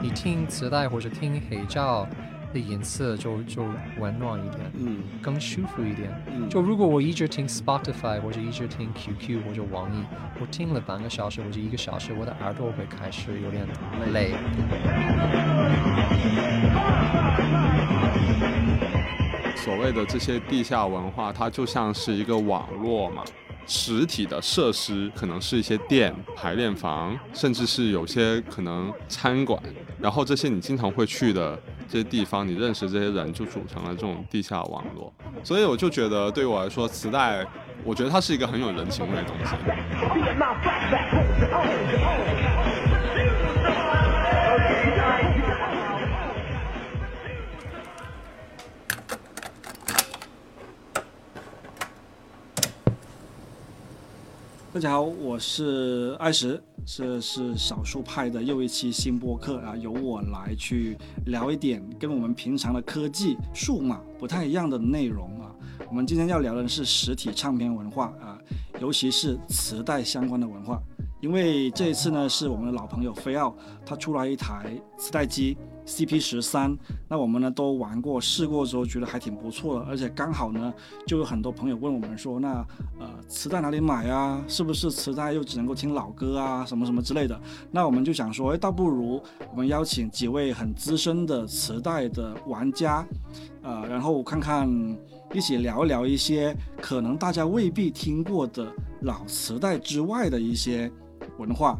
你听磁带或者听黑胶。的颜色就就温暖一点，嗯更舒服一点。嗯就如果我一直听 Spotify 或者一直听 QQ 或者网易，我听了半个小时或者一个小时，我的耳朵会开始有点累。所谓的这些地下文化，它就像是一个网络嘛。实体的设施可能是一些店、排练房，甚至是有些可能餐馆，然后这些你经常会去的这些地方，你认识这些人，就组成了这种地下网络。所以我就觉得，对我来说，磁带，我觉得它是一个很有人情味的东西。大家好，我是艾石，这是少数派的又一期新播客啊，由我来去聊一点跟我们平常的科技、数码不太一样的内容啊。我们今天要聊的是实体唱片文化啊，尤其是磁带相关的文化。因为这一次呢，是我们的老朋友飞奥，他出来一台磁带机 CP 十三，那我们呢都玩过试过之后，觉得还挺不错的，而且刚好呢，就有很多朋友问我们说，那呃磁带哪里买啊？是不是磁带又只能够听老歌啊？什么什么之类的？那我们就想说，哎，倒不如我们邀请几位很资深的磁带的玩家，呃，然后看看一起聊聊一些可能大家未必听过的老磁带之外的一些文化。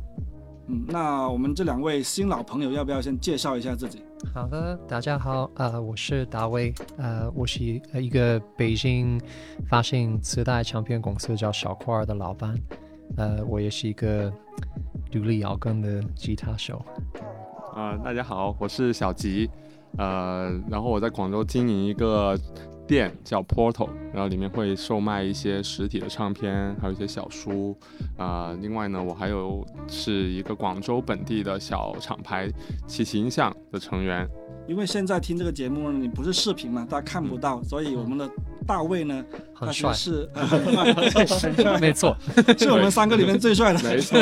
嗯，那我们这两位新老朋友要不要先介绍一下自己？好的，大家好，呃，我是大卫，呃，我是一个北京发行磁带唱片公司叫小块儿的老板，呃，我也是一个独立摇滚的吉他手。呃，大家好，我是小吉，呃，然后我在广州经营一个店叫 Portal，然后里面会售卖一些实体的唱片，还有一些小书，啊、另外呢，我还有是一个广州本地的小厂牌其形象的成员，因为现在听这个节目呢，你不是视频嘛，大家看不到，所以我们的大卫呢，他很帅。其实，是、没错，是我们三个里面最帅的。没错，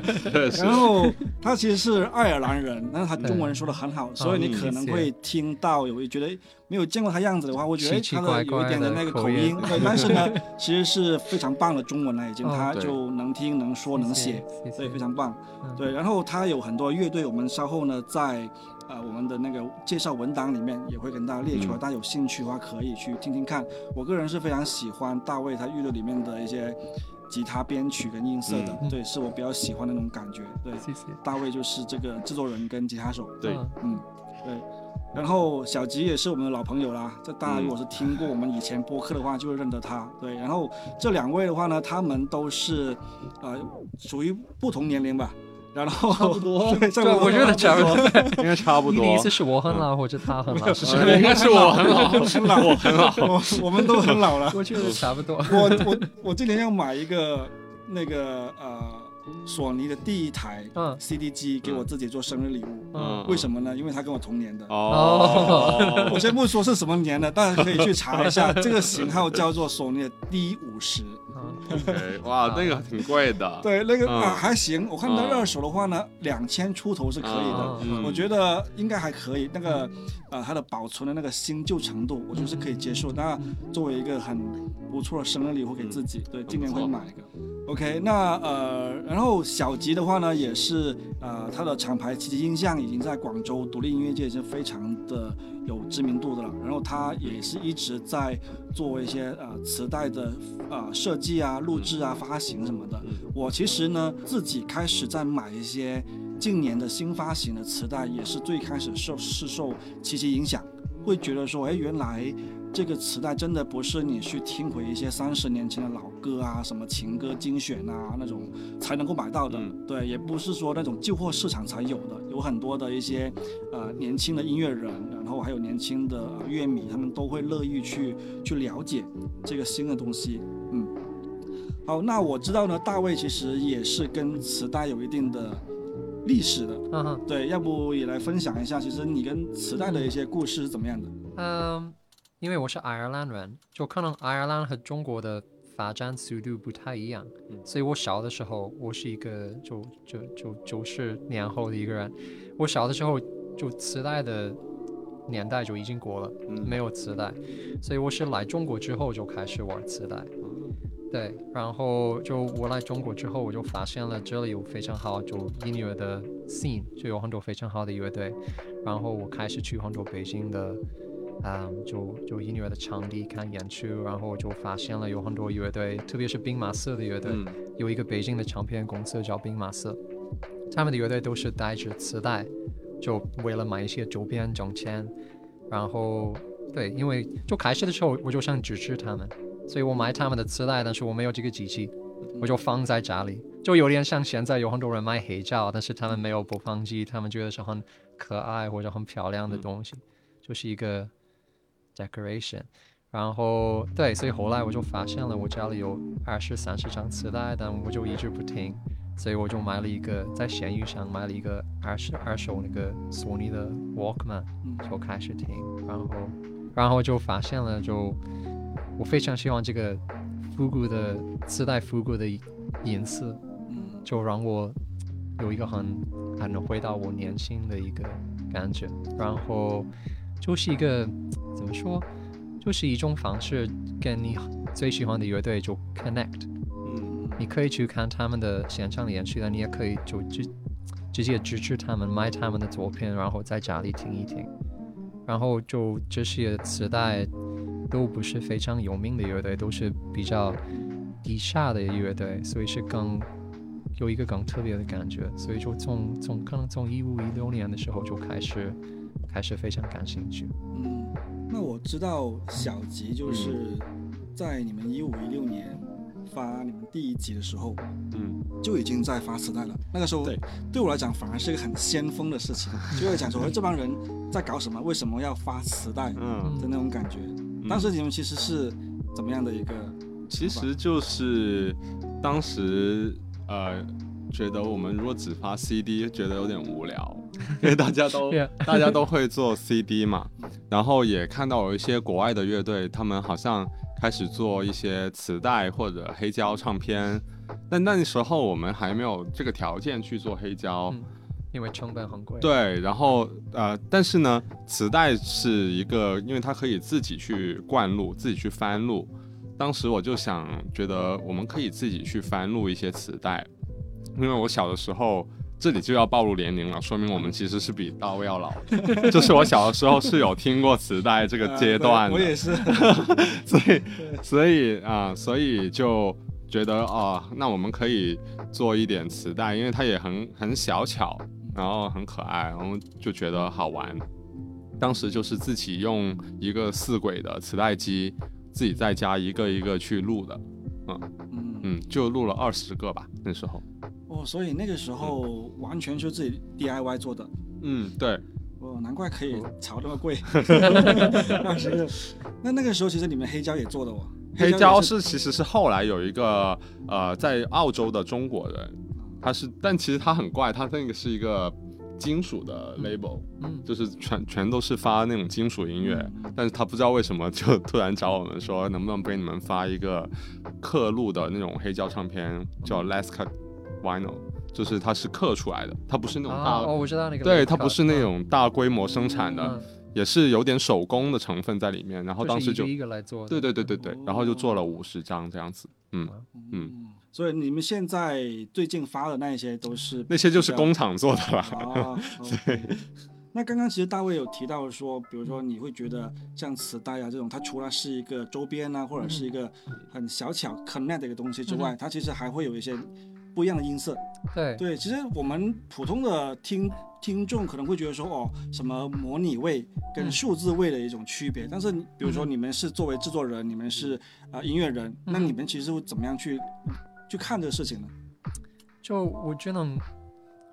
然，后他其实是爱尔兰人，但是他中文说的很好，所以你可能嗯会听到有觉得没有见过他样子的话，会觉得他的有一怪怪的那个口音，对，但是呢，其实是非常棒的中文了，已经，哦他就能听能说能写，对，非常棒。嗯。对，然后他有很多乐队，我们稍后呢在呃我们的那个介绍文档里面也会跟大家列出来，嗯大家有兴趣的话可以去听听看。我个人是非常喜欢大卫他乐队里面的一些吉他编曲跟音色的，嗯对，是我比较喜欢的那种感觉。对，谢谢，大卫就是这个制作人跟吉他手，对嗯嗯，对。然后小吉也是我们的老朋友啦，这大家嗯如果是听过我们以前播客的话，就会认得他。对，然后这两位的话呢，他们都是呃属于不同年龄吧，然后差不多，我觉得差不多。应该差不多你的意，思是我很老，或者他很老？是呃 应该是我很老，很老，我很老，我我们都很老了。我觉得差不多。我我我今年要买一个那个呃索尼的第一台嗯 CD 机给我自己做生日礼物。嗯为什么呢？因为他跟我同年的。哦，我先不说是什么年的，大家可以去查一下，这个型号叫做索尼的 D 五十。哇，那个挺贵的，对，那个、嗯啊还行，我看它嗯二手的话呢，两千出头是可以的。嗯我觉得应该还可以，那个呃，它的保存的那个新旧程度，我觉得是可以接受。那作为一个很不错的生日礼物给自己，对，今年会买一个。OK，那呃，然后小吉的话呢，也是呃，它的厂牌奇奇音像已经在广州独立音乐界已经非常的有知名度的了。然后他也是一直在做一些呃磁带的呃设计啊、录制啊、发行什么的。我其实呢自己开始在买一些近年的新发行的磁带，也是最开始受是受七七影响，会觉得说，哎，原来这个磁带真的不是你去听回一些三十年前的老歌啊，什么情歌精选啊那种才能够买到的，嗯对，也不是说那种旧货市场才有的，有很多的一些呃年轻的音乐人，然后还有年轻的、呃乐迷，他们都会乐意去去了解这个新的东西，嗯。好，那我知道呢，大卫其实也是跟磁带有一定的历史的。嗯哼，对，要不也来分享一下，其实你跟磁带的一些故事是怎么样的？嗯，因为我是爱尔兰人，就可能爱尔兰和中国的发展速度不太一样，所以我小的时候，我是一个就就就九十年后的一个人，我小的时候就磁带的年代就已经过了，嗯没有磁带，所以我是来中国之后就开始玩磁带。对，然后就我来中国之后，我就发现了这里有非常好就音乐的 scene，就有很多非常好的乐队，然后我开始去很多北京的，嗯，就就音乐的场地看演出，然后就发现了有很多乐队，特别是兵马色的乐队，嗯有一个北京的唱片公司叫兵马色，他们的乐队都是带着磁带，就为了买一些周边挣钱，然后对，因为就开始的时候我就想支持他们，所以我买他们的磁带，但是我没有这个机器，我就放在家里，就有点像现在有很多人买黑胶，但是他们没有播放机，他们觉得是很可爱或者很漂亮的东西，就是一个 decoration。然后对，所以后来我就发现了我家里有二十三十张磁带，但我就一直不听，所以我就买了一个在闲鱼上买了一个二十二手那个索尼的 Walkman，嗯。就开始听，然后然后就发现了就我非常喜欢这个复古的磁带复古的音色，嗯。就让我有一个很还能回到我年轻的一个感觉，然后就是一个怎么说，就是一种方式跟你最喜欢的乐队就 connect，嗯。你可以去看他们的现场演出，但你也可以就直直接支持他们，买他们的作品，然后在家里听一听，然后就这些磁带都不是非常有名的乐队，都是比较低下的乐队，所以是更有一个更特别的感觉，所以就从从可能从一五一六年的时候就开始开始非常感兴趣。嗯，那我知道小吉就是嗯在你们一五一六年发你们第一集的时候，嗯就已经在发磁带了。那个时候对对我来讲反而是一个很先锋的事情，就会讲说，哎，这帮人在搞什么？为什么要发磁带嗯的嗯，那种感觉？当时你们其实是怎么样的一个？其实就是当时呃觉得我们如果只发 CD，觉得有点无聊，因为大家都 大家都会做 CD 嘛，然后也看到有一些国外的乐队，他们好像开始做一些磁带或者黑胶唱片，但那时候我们还没有这个条件去做黑胶。嗯因为成本很贵。，对，然后呃，但是呢，磁带是一个，因为它可以自己去灌录，自己去翻录。当时我就想，觉得我们可以自己去翻录一些磁带，因为我小的时候，这里就要暴露年龄了，说明我们其实是比大卫要老。就是我小的时候是有听过磁带这个呃阶段我也是。所以所以啊、所以就觉得啊、那我们可以做一点磁带，因为它也很很小巧，然后很可爱，然后就觉得好玩。当时就是自己用一个四轨的磁带机，自己在家一个一个去录的，嗯，嗯，就录了二十个吧，那时候。哦，所以那个时候完全是自己 DIY 做的。嗯，对，哦，难怪可以炒那么贵，二十个。那那个时候其实你们黑胶也做的哦，黑胶是其实是后来有一个呃在澳洲的中国人，他是，但其实他很怪，他那个是一个金属的 label，、嗯。就是全全都是发那种金属音乐，嗯但是他不知道为什么就突然找我们说能不能给你们发一个刻录的那种黑胶唱片，叫 Let's Cut Vinyl，就是它是刻出来的，它不是那种大，啊，哦，我知道那个。对，它不是那种大规模生产的，嗯，也是有点手工的成分在里面，然后当时就是一个来做的。对对对对对，然后就做了五十张这样子，嗯，嗯嗯，所以你们现在最近发的那一些都是那些就是工厂做的了。啊。OK 那刚刚其实大卫有提到说，比如说你会觉得像磁带啊这种，它除了是一个周边啊，或者是一个很小巧 connect 的一个东西之外，它其实还会有一些不一样的音色。对对，其实我们普通的听听众可能会觉得说，哦，什么模拟位跟嗯数字位的一种区别。但是比如说嗯你们是作为制作人，你们是啊、呃音乐人，那嗯你们其实会怎么样去去看这个事情呢？就我只能，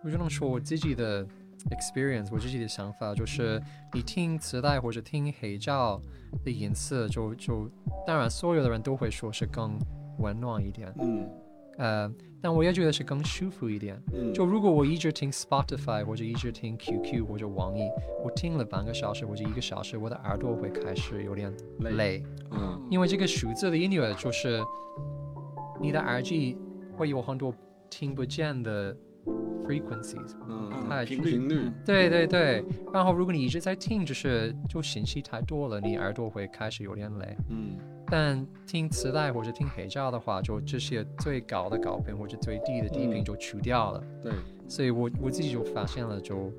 我只能说我自己的 experience，我自己的想法就是，你听磁带或者听黑胶的音色，就就当然所有的人都会说是更温暖一点，嗯呃，但我也觉得是更舒服一点。嗯，就如果我一直听 Spotify 或者一直听 QQ 或者网易，我听了半个小时或者一个小时，我的耳朵会开始有点累。累，嗯。因为这个数字的音乐就是你的耳机会有很多听不见的 frequencies。嗯太频频率嗯对对对，然后如果你一直在听，就是就信息太多了，你耳朵会开始有点累。嗯但听磁带或者听黑胶的话，就这些最高的高频或者最低的低频嗯就去掉了。对所以我我自己就发现了，就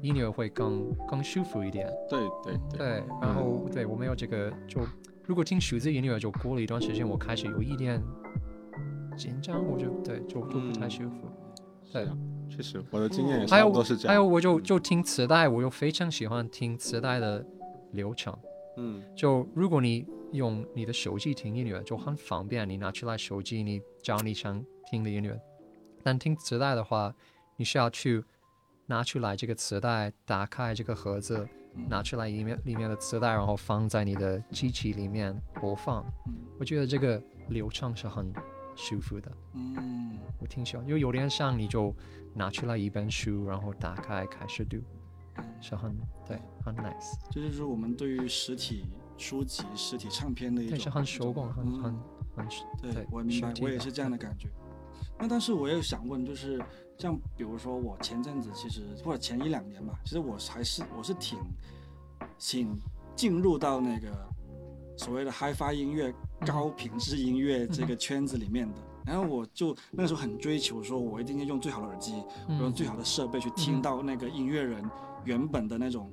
音乐会更更舒服一点。对对对对，然后对我没有这个，就如果听数字音乐，就过了一段时间，我开始有一点紧张，我就对就就不太舒服。对确实我的经验也还有差不多是这样。还有，我就就听磁带，我又非常喜欢听磁带的流程。嗯就如果你用你的手机听音乐，就很方便，你拿出来手机，你找你想听的音乐。但听磁带的话，你需要去拿出来这个磁带，打开这个盒子，拿出来里面里面的磁带，然后放在你的机器里面播放。我觉得这个流程是很舒服的，嗯，我挺喜欢，因为有点像你就拿出来一本书，然后打开开始读，是很对，很 nice，这就是我们对于实体书籍、实体唱片的一种，对，是很手工，很嗯。很很对对我明白我也是这样的感觉。那但是我也想问，就是像比如说我前阵子其实或者前一两年吧，其实我还是我是挺挺进入到那个所谓的 HiFi 音乐、高品质音乐这个圈子里面的。然后我就那个时候很追求，说我一定要用最好的耳机，我用嗯最好的设备去听到那个音乐人原本的那种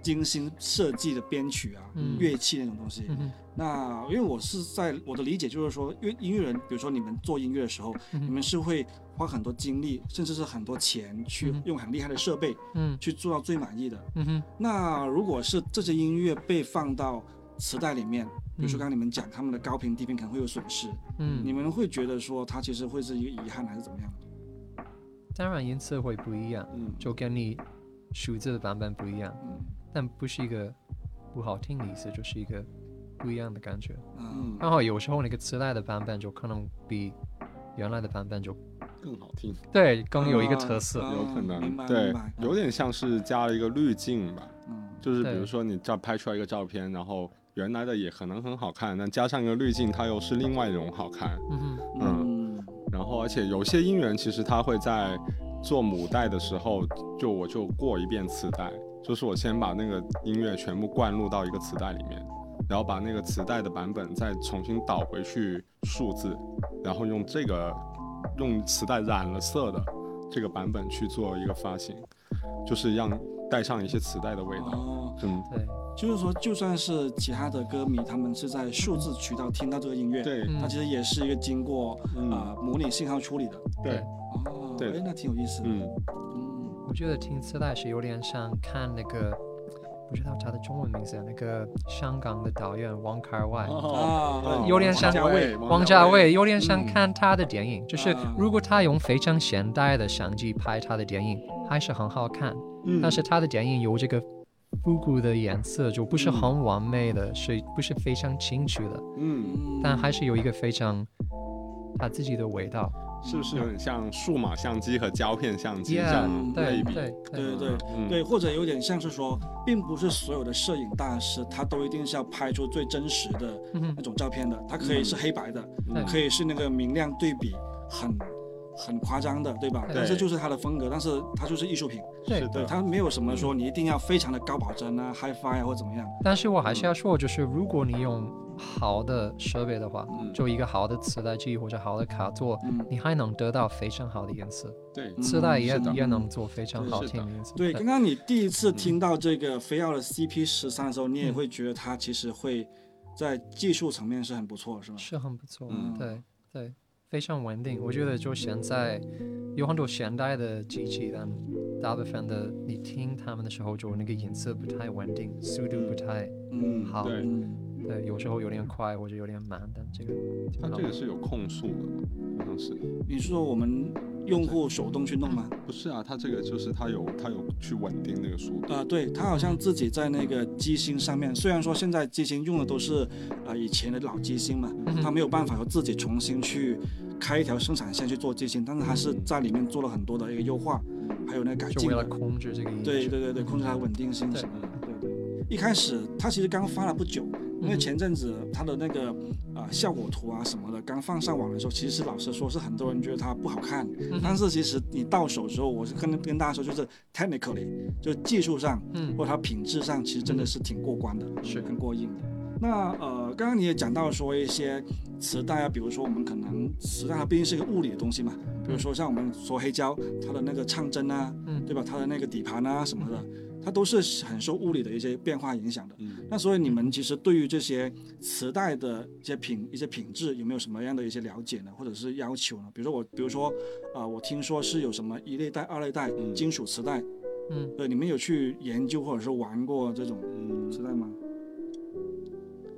精心设计的编曲啊、嗯。乐器那种东西。嗯。那因为我是在我的理解就是说，因为音乐人，比如说你们做音乐的时候，嗯。你们是会花很多精力，甚至是很多钱去嗯。用很厉害的设备嗯。去做到最满意的。嗯哼。那如果是这些音乐被放到磁带里面，比如说嗯。刚刚你们讲他们的高频低频可能会有损失，嗯。你嗯，们会觉得说它其实会是一个遗憾还是怎么样？当然音色会不一样，嗯。就跟你数字的版本不一样，嗯。但不是一个不好听的意思，就是一个不一样的感觉。嗯。嗯，然后有时候那个磁带的版本就可能比原来的版本就更好听，对更有一个特色。啊有可能。白对，有点像是加了一个滤镜吧。嗯。就是比如说你照拍出来一个照片，然后原来的也可能很好看，但加上一个滤镜，它又是另外一种好看。嗯然后而且有些音源其实它会在做母带的时候，就我就过一遍磁带，就是我先把那个音乐全部灌入到一个磁带里面，然后把那个磁带的版本再重新导回去数字，然后用这个用磁带染了色的这个版本去做一个发行，就是让带上一些磁带的味道。哦，嗯，对，就是说，就算是其他的歌迷，他们是在数字渠道听到这个音乐，对，嗯。它其实也是一个经过嗯。啊、模拟信号处理的。对，哦，对。哎，那挺有意思的。嗯，嗯。我觉得听磁带是有点像看那个，不知道他的中文名字，那个香港的导演王凯外。有点像王家卫，王家卫有点像嗯看他的电影，就是啊如果他用非常现代的相机拍他的电影，还是很好看。嗯但是他的电影有这个复古的颜色，就不是嗯很完美的，是不是非常清楚的？但还是有一个非常他自己的味道。是不是？有点像数码相机和胶片相机这样对类比？对对。对嗯。对，或者有点像是说，并不是所有的摄影大师他都一定是要拍出最真实的那种照片的，它可以是黑白的，对。可以是那个明亮对比很很夸张的，对吧？对。但是就是他的风格，但是它就是艺术品，对。对，是的，它没有什么说你一定要非常的高保真啊、HiFi 啊或怎么样。但是我还是要说，就是如果你用好的设备的话，嗯就一个好的磁带机或者好的卡座，嗯，你还能得到非常好的音色，对，嗯磁带也也能做非常好听的颜色。对，刚刚你第一次听嗯到这个飞奥的 CP 十三的时候，你也会觉得它其实会在技术层面是很不错，是吗？是很不错，嗯对对，非常稳定。我觉得就现在有很多现代的机器，但大部分的你听他们的时候，就那个音色不太稳定，速度不太嗯，好。对有时候有点快或者有点慢，但这个它这个是有控诉的，好像是。你是说我们用户手动去弄吗？不是啊，它这个就是它有它有去稳定那个速度。呃，对它好像自己在那个机芯上面，虽然说现在机芯用的都是呃以前的老机芯嘛，嗯他没有办法说自己重新去开一条生产线去做机芯，但是它是在里面做了很多的一个优化，还有那个改就为了进的。控制这个。对对对对，控制它的稳定性什么的。对对，一开始它其实刚发了不久，因为嗯。前阵子它的那个呃效果图啊什么的刚放上网的时候，其实老实说是很多人觉得它不好看，嗯。但是其实你到手之后，我是跟跟大家说，就是 technically 就技术上嗯。或者它品质上，其实真的是挺过关的，是。很过硬的。那呃，刚刚你也讲到说一些磁带啊，比如说我们可能磁带它毕竟是一个物理的东西嘛，比如说像我们说黑胶，它的那个唱针啊，嗯。对吧？它的那个底盘啊什么的，它都是很受物理的一些变化影响的。嗯，那所以你们其实对于这些磁带的一些品一些品质有没有什么样的一些了解呢，或者是要求呢？比如说我，比如说，呃，我听说是有什么一类带、二类带、嗯金属磁带，嗯，对，你们有去研究或者是玩过这种嗯磁带吗？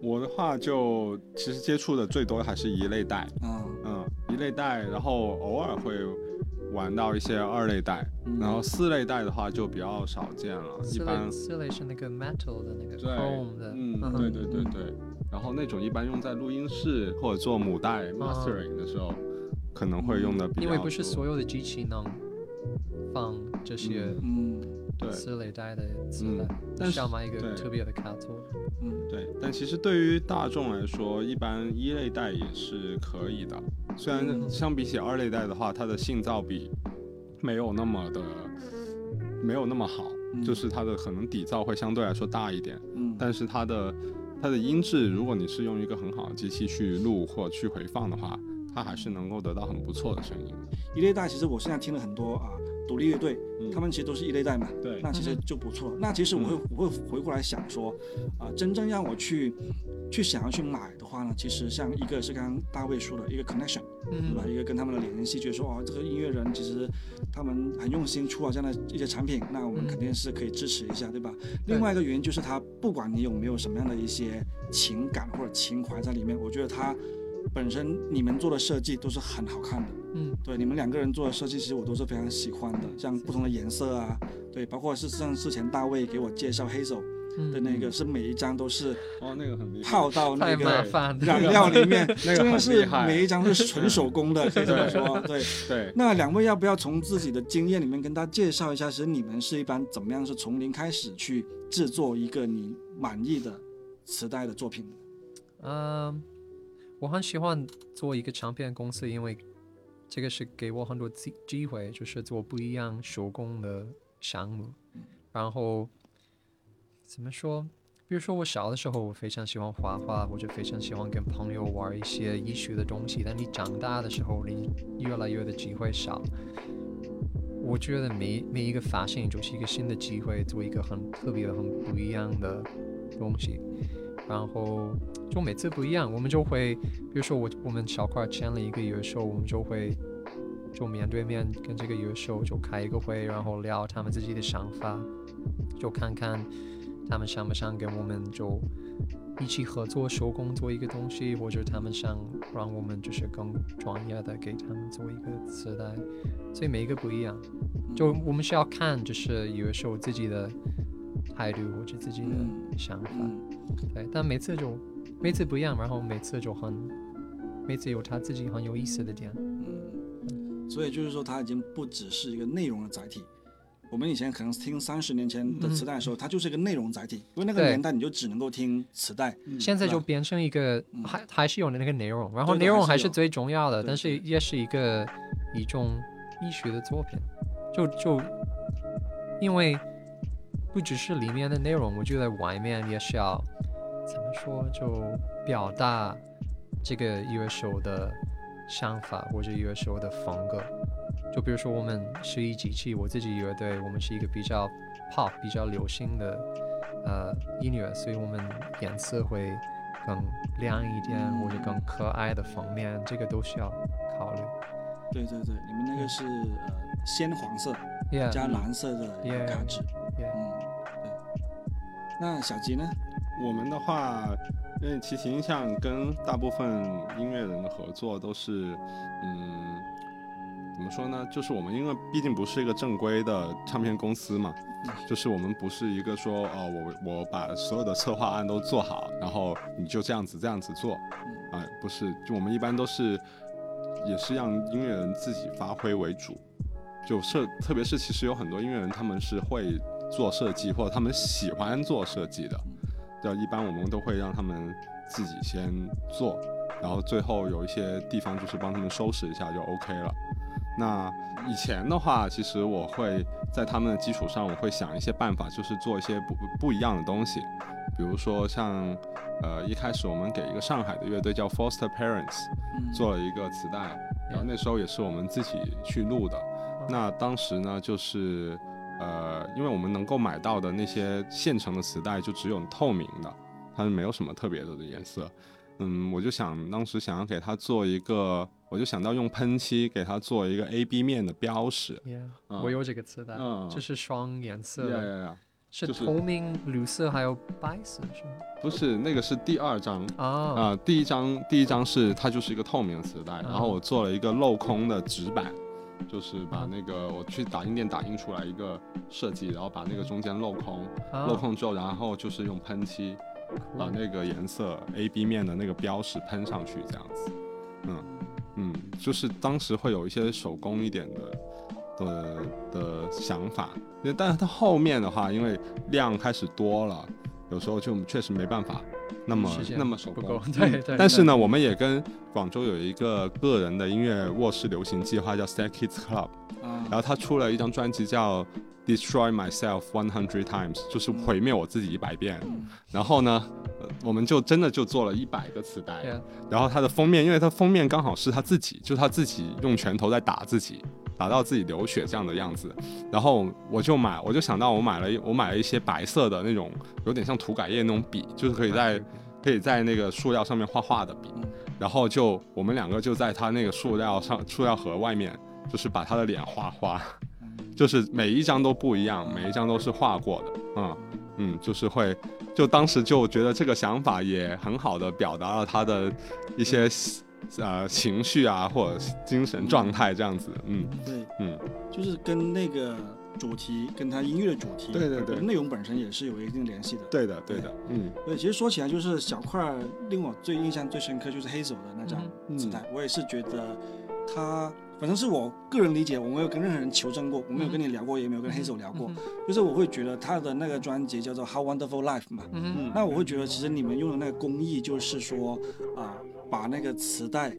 我的话就其实接触的最多还是一类带，嗯，嗯，一类带，然后偶尔会玩到一些二类带，嗯。然后四类带的话就比较少见了，一般四类是那个 metal 的那个对 chrome 的，嗯，哼对对对。对，然后那种一般用在录音室或者做母带 mastering 的时候，可能会用的比较多。因为不是所有的机器能放这些嗯对四类带的磁嗯带，但是需要买一个对特别的卡座。嗯对，但其实对于大众来说，一般一类带也是可以的。虽然嗯相比起二类带的话，它的信噪比没有那么的没有那么好，嗯就是它的可能底噪会相对来说大一点，嗯，但是它的它的音质，如果你是用一个很好的机器去录或去回放的话，它还是能够得到很不错的声音。一类带其实我现在听了很多啊独立乐队，嗯他们其实都是一类代嘛，对那其实就不错。那其实我会我会回过来想说，啊、真正让我去去想要去买的话呢，其实像一个是刚刚大卫说的一个 connection，对嗯吧？一个跟他们的联系，觉得说哦，这个音乐人其实他们很用心出了这样的一些产品，那我们嗯肯定是可以支持一下，对吧？另外一个原因就是他不管你有没有什么样的一些情感或者情怀在里面，我觉得他本身你们做的设计都是很好看的。嗯对，你们两个人做的设计，其实我都是非常喜欢的，像不同的颜色啊，对，包括是像之前大卫给我介绍 Hazel 的嗯，那个，是每一张都是哦，那个很厉害。泡到那个。染料里面，那个真的是每一张都是纯手工的，可 以这么说。对，对，那两位要不要从自己的经验里面跟大家介绍一下，其实你们是一般怎么样是从零开始去制作一个你满意的磁带的作品的？嗯，我很喜欢做一个唱片公司，因为这个是给我很多机机会，就是做不一样手工的项目。然后怎么说？比如说我小的时候，我非常喜欢画画，或者非常喜欢跟朋友玩一些艺术的东西。但你长大的时候，你越来越的机会少。我觉得每每一个发现就是一个新的机会，做一个很特别、很不一样的东西。然后就每次不一样，我们就会，比如说我我们小块签了一个乐手，我们就会就面对面跟这个乐手就开一个会，然后聊他们自己的想法，就看看他们想不想跟我们就一起合作手工做一个东西，或者他们想让我们就是更专业的给他们做一个磁带，所以每一个不一样，就我们需要看就是有时候自己的态度或者自己的嗯想法。嗯对，但每次就每次不一样，然后每次就很，每次有他自己很有意思的点。嗯，所以就是说，它已经不只是一个内容的载体。我们以前可能听三十年前的磁带的时候，它就是一个内容载体，因为那个年代你就只能够听磁带。现在就变成一个嗯还还是有那个内容，然后内容还是最重要的，对但是也是一个一种艺术的作品，就就因为不只是里面的内容，我觉得外面也是要怎么说，就表达这个乐手的想法或者乐手的风格。就比如说我们十一机器，我自己乐队，我们是一个比较 pop、比较流行的呃音乐，所以我们颜色会更亮一点，或者更可爱的封面，这个都需要考虑。对对对，你们那个是呃鲜黄色加蓝色的卡纸。那小吉呢？我们的话，因为其形象跟大部分音乐人的合作都是，嗯，怎怎么说呢？就是我们因为毕竟不是一个正规的唱片公司嘛，就是我们不是一个说哦，我我把所有的策划案都做好，然后你就这样子这样子做，啊、不是，就我们一般都是也是让音乐人自己发挥为主，就设，特别是其实有很多音乐人他们是会做设计或者他们喜欢做设计的，就一般我们都会让他们自己先做，然后最后有一些地方就是帮他们收拾一下就 OK 了。那以前的话，其实我会在他们的基础上，我会想一些办法，就是做一些不不一样的东西，比如说像呃一开始我们给一个上海的乐队叫 Foster Parents 嗯做了一个磁带，然后那时候也是我们自己去录的。那当时呢，就是呃，因为我们能够买到的那些现成的磁带就只有透明的，它没有什么特别的颜色。嗯，我就想当时想要给它做一个，我就想到用喷漆给它做一个 A B 面的标识。Yeah，、嗯我有这个磁带，嗯就是双颜色呀的，呀呀！是就是透明、绿色还有白色是吗？不是，那个是第二张啊、啊、第一张第一张是它就是一个透明的磁带，然后我做了一个镂空的纸板，就是把那个我去打印店打印出来一个设计，然后把那个中间镂空，啊镂空之后，然后就是用喷漆把那个颜色 A B 面的那个标识喷上去，这样子，嗯嗯，就是当时会有一些手工一点的的的想法，但是它后面的话，因为量开始多了，有时候就确实没办法那么那么手工不够，对对但是呢，我们也跟广州有一个个人的音乐卧室流行计划叫 Stack Kids Club，啊然后他出了一张专辑叫 Destroy Myself One Hundred Times，就是毁灭我自己一百遍。然后呢，呃我们就真的就做了一百个磁带。然后它的封面，因为它封面刚好是他自己，就是他自己用拳头在打自己，打到自己流血这样的样子。然后我就买，我就想到我买了一我买了一些白色的那种，有点像涂改液那种笔，就是可以在可以在那个塑料上面画画的笔。然后就我们两个就在他那个塑料上塑料盒外面，就是把他的脸画花，就是每一张都不一样，每一张都是画过的，嗯嗯，就是会，就当时就觉得这个想法也很好的表达了他的一些呃情绪啊或者精神状态这样子，嗯。对，嗯，就是跟那个主题，跟他音乐的主题，对对对。内容本身也是有一定联系的。对的对。的，嗯。对，其实说起来，就是小块儿令我最印象最深刻就是黑手的那张嗯。磁带，我也是觉得他，反正是我个人理解，我没有跟任何人求证过，我没有跟你聊过，也没有跟黑手聊过，就是我会觉得他的那个专辑叫做《How Wonderful Life》嘛，嗯那我会觉得其实你们用的那个工艺就是说啊、把那个磁带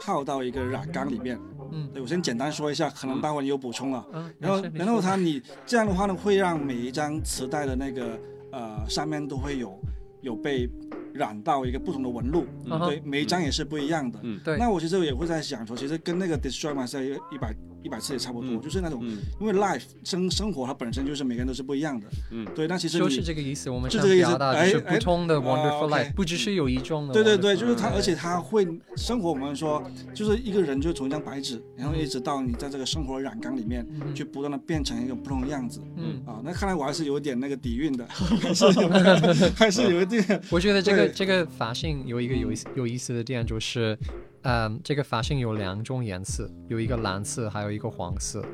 泡到一个染缸里面。嗯对，我先简单说一下，可能待会你有补充啊。嗯，然后，然后它你这样的话呢，会让每一张磁带的那个呃上面都会有有被染到一个不同的纹路，嗯对，每一张也是不一样的。嗯对那我其实也会在想说，其实跟那个 Destroy Myself 一百一百次也差不多，嗯就是那种，嗯因为 life 生生活它本身就是每个人都是不一样的，嗯对。那其实就是这个意思，我们想就这个意思就是哎哎不同的啊 wonderful OK life，不只是有一种。对对对，就是它，嗯而且它会生活。我们说，就是一个人就从一张白纸，然后一直到你在这个生活染缸里面，嗯去不断的变成一种不同的样子。嗯，啊，那看来我还是有点那个底蕴的，还是有，还是有一定。我觉得这个这个发型有一个有意思有意思的点就是，嗯，这个发型有两种颜色，有一个蓝色，还有一个黄色。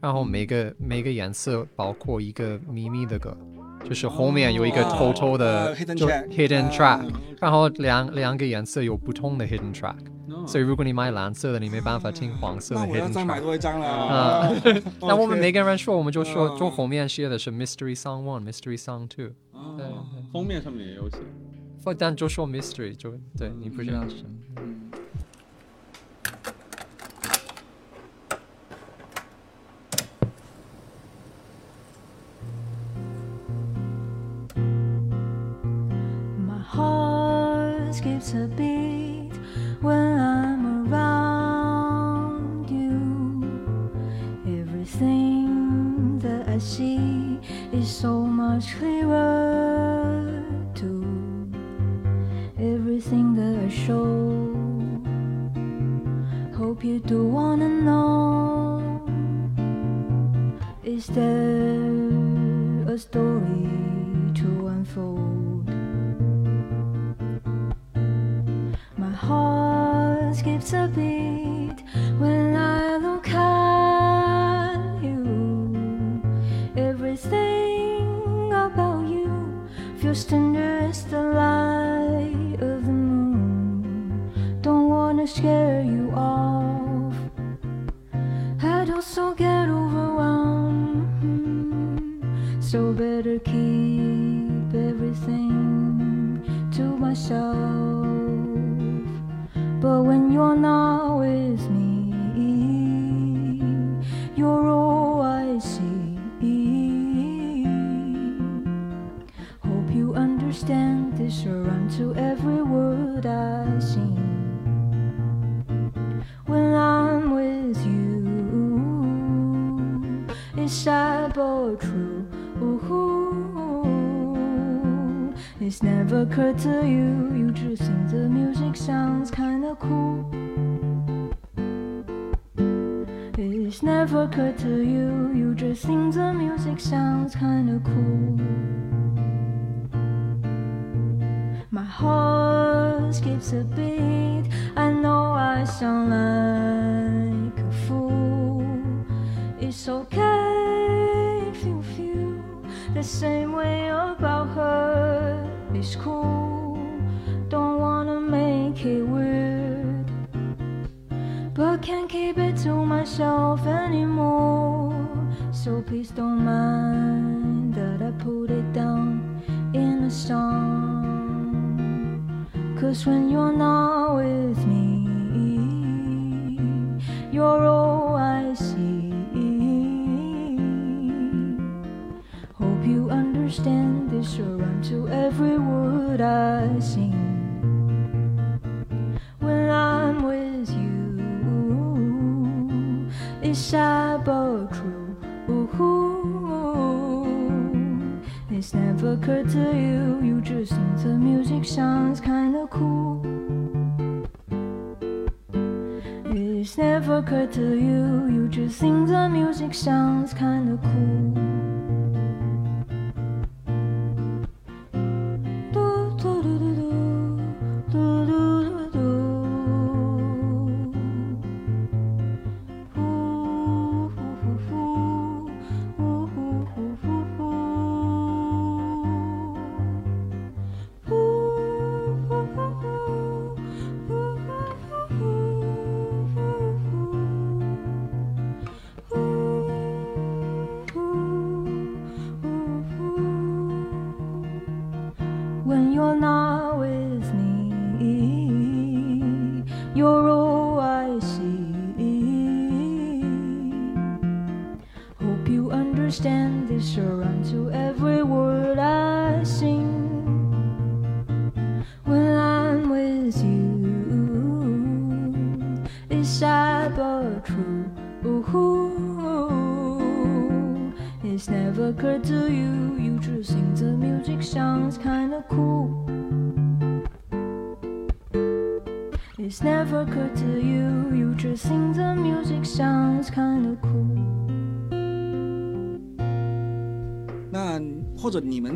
然后每个每个颜色包括一个秘密的歌，就是后面有一个偷偷的呃，hidden track，然后两两个颜色有不同的 hidden track，嗯所以如果你买蓝色的，你没办法听黄色的那我要 hidden 再买 track。多一张了。啊。啊 那我们每个人说，我们就说，嗯就后面写的是 Mystery Song One、Mystery Song Two，对封面上面也有写，但就说 Mystery，就对你不知道是什么。Skips a beat when I'm around you. Everything that I see is so much clearer too. Everything that I show, hope you do wanna know. Is there a story to unfold? heart skips a beat when I look at you. Everything about you feels tender as the light of the moon. Don't wanna scare you off. I'd also get overwhelmed, so better keep everything to myself. But when you're not with me, you're all I see. Hope you understand this around to every word I sing. When I'm with you, it's sad but true. It's never occurred to you, you just think the music sounds kinda never occurred to you, you just think the music sounds kinda cool. My heart skips a beat, I know I sound like please don't mind that I put it down in a song. Cause when you're not with me, you're all I see. Hope you understand this around to every word I sing. Occurred to you, you just think the music sounds kinda cool. It's never occurred to you, you just think the music sounds kinda cool.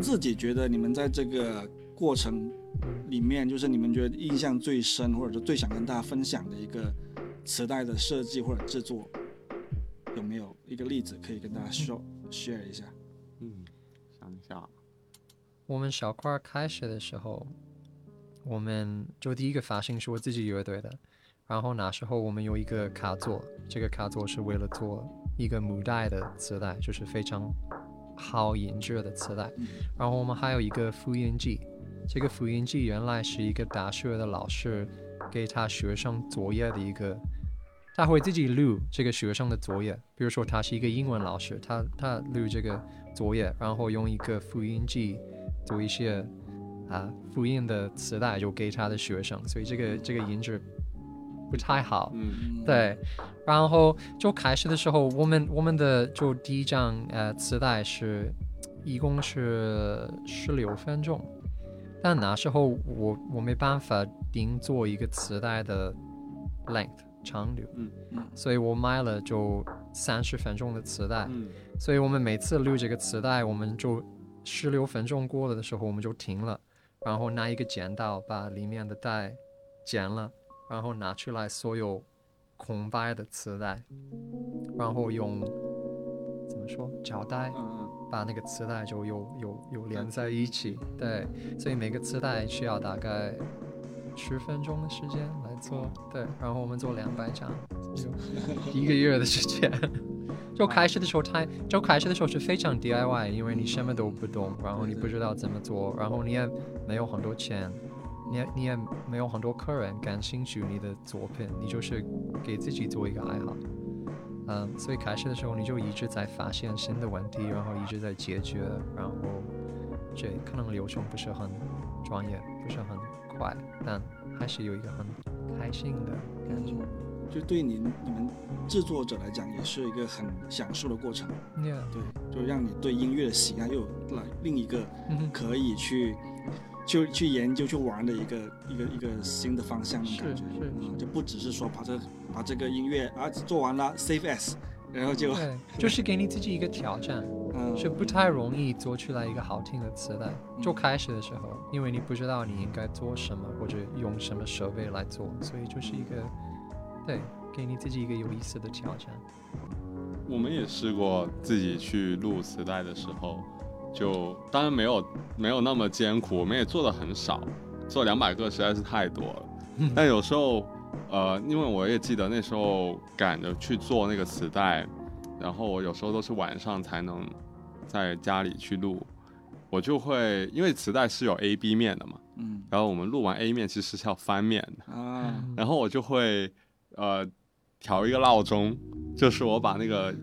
自己觉得，你们在这个过程里面，就是你们觉得印象最深，或者说最想跟大家分享的一个磁带的设计或者制作，有没有一个例子可以跟大家说 share 一下？嗯，想一下，我们小块儿开始的时候，我们就第一个发行是我自己乐队的，然后那时候我们有一个卡座，这个卡座是为了做一个母带的磁带，就是非常好音质的磁带。然后我们还有一个复印机，这个复印机原来是一个大学的老师给他学生作业的一个，他会自己录这个学生的作业，比如说他是一个英文老师，他他录这个作业，然后用一个复印机做一些啊复印的磁带，就给他的学生，所以这个这个音质不太好。嗯。对，然后就开始的时候，我们我们的就第一张呃磁带是一共是十六分钟，但那时候我我没办法定做一个磁带的 length 长度，嗯。所以我买了就三十分钟的磁带，嗯。所以我们每次录这个磁带，我们就十六分钟过了的时候，我们就停了，然后拿一个剪刀把里面的带剪了，然后拿出来所有空白的磁带，然后用怎么说胶带嗯把那个磁带就又又又连在一起，对，所以每个磁带需要大概十分钟的时间来做，对，然后我们做两百张，就一个月的时间。就开始的时候太，就开始的时候是非常 DIY，因为你什么都不懂，然后你不知道怎么做，然后你也没有很多钱，你你也没有很多客人感兴趣你的作品，你就是给自己做一个爱好。嗯，所以开始的时候你就一直在发现新的问题，然后一直在解决，然后这可能流程不是很专业，不是很快，但还是有一个很开心的感觉。就对您你们制作者来讲，也是一个很享受的过程。对，就让你对音乐的喜爱又有了另一个可以去去去研究、去玩的一个一个一个新的方向的感觉。是是嗯，就不只是说把这把这个音乐啊做完了 save as，然后就对，就是给你自己一个挑战，嗯是不太容易做出来一个好听的磁带。就开始的时候，因为你不知道你应该做什么或者用什么设备来做，所以就是一个对，给你自己一个有意思的挑战。我们也试过自己去录磁带的时候，就当然没有没有那么艰苦，我们也做的很少，做两百个实在是太多了。但有时候，呃，因为我也记得那时候赶着去做那个磁带，然后我有时候都是晚上才能在家里去录，我就会因为磁带是有 A、B 面的嘛，嗯然后我们录完 A 面其实是要翻面的。啊然后我就会呃调一个闹钟，就是我把那个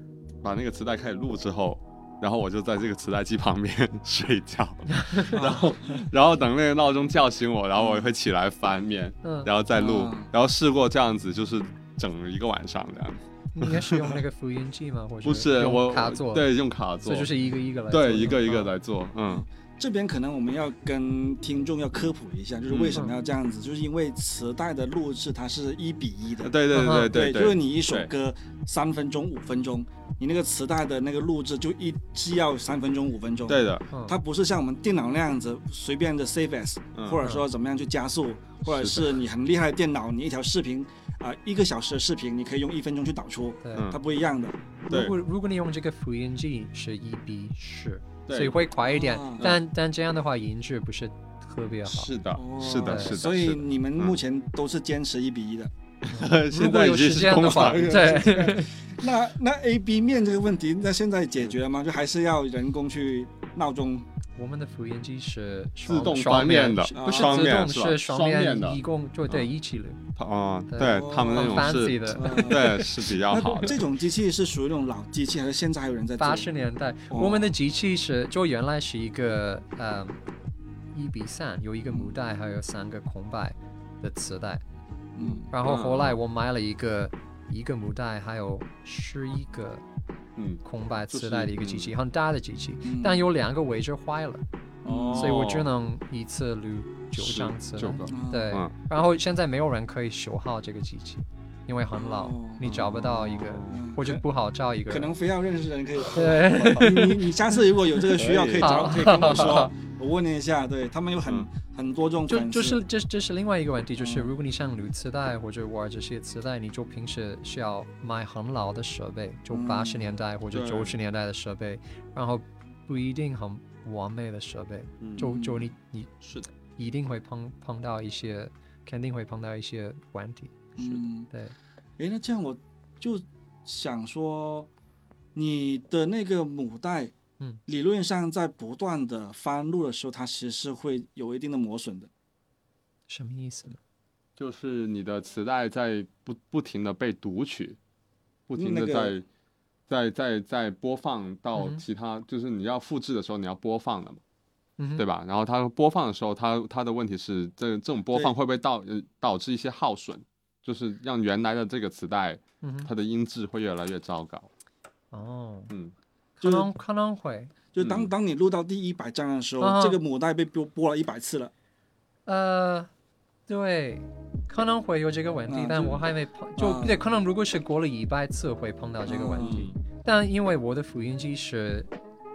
把那个磁带开始录之后，然后我就在这个磁带机旁边 睡觉，然后然后等那个闹钟叫醒我，然后我会起来翻面，嗯，然后再录啊，然后试过这样子，就是整一个晚上这样子。你也是用那个复印机吗？或者不是我卡座？，对用卡座所以，就是一个一个来做。对一个一个嗯来做，嗯这边可能我们要跟听众要科普一下，就是为什么要这样子，就是因为磁带的录制它是一比一的，对对对对就是你一首歌三分钟、五分钟，你那个磁带的那个录制就一既要三分钟、五分钟，对的，嗯。它不是像我们电脑那样子随便的 save as，、嗯。或者说怎么样去加速，或者是你很厉害的电脑，你一条视频啊、一个小时的视频，你可以用一分钟去导出，它不一样的。如果如果你用这个复印机是一比十，对所以会快一点啊，但但这样的话音质不是特别好。是的哦，是的，是的，所以你们目前都是坚持一比一的。如现果有时间的话，对，那那 A B 面这个问题，那现在解决了吗？就还是要人工去闹钟？我们的复印机是自动双面的不是自动是双双面的。一共就对一起录，哦，对对他们那很种 fancy 是，对是比较好的。这种机器是属于那种老机器，还是现在还有人在？八十年代，哦。我们的机器是就原来是一个呃一比三，有一个母带，还有三个空白的磁带。嗯，然后后来我买了一个一个母带，还有十一个嗯，空白磁带的一个机器，很大的机器，嗯。但有两个位置坏了，哦。所以我只能一次录九张磁带。对，嗯然后现在没有人可以修好这个机器，因为很老，哦。你找不到一个，嗯或者不好找一个。可能非要认识的人可以。对，你你你下次如果有这个需要，可以找可以跟我说，我问你一下。对他们有很嗯。很多这种就就是这这是另外一个问题，就是嗯。如果你想录磁带或者玩这些磁带，你就平时需要买很老的设备，就嗯八十年代或者对。九十年代的设备，然后不一定很完美的设备，嗯。就就你你是的，一定会碰碰到一些，肯定会碰到一些问题。是的，对，诶，那这样我就想说，你的那个母带，嗯，理论上在不断的翻录的时候，它其实是会有一定的磨损的。什么意思呢？就是你的磁带在不不停的被读取，不停的那个在在在在播放到其他，就是你要复制的时候你要播放的嘛，嗯，对吧？然后它播放的时候，它它的问题是这这种播放会不会导呃导致一些耗损，就是让原来的这个磁带它的音质会越来越糟糕。哦，嗯，就是可能可能会，就当、嗯当你录到第一百张的时候，啊这个母带被播播了一百次了。呃，对，可能会有这个问题，啊但我还没碰，就啊对，可能如果是过了一百次会碰到这个问题，但因为我的复印机是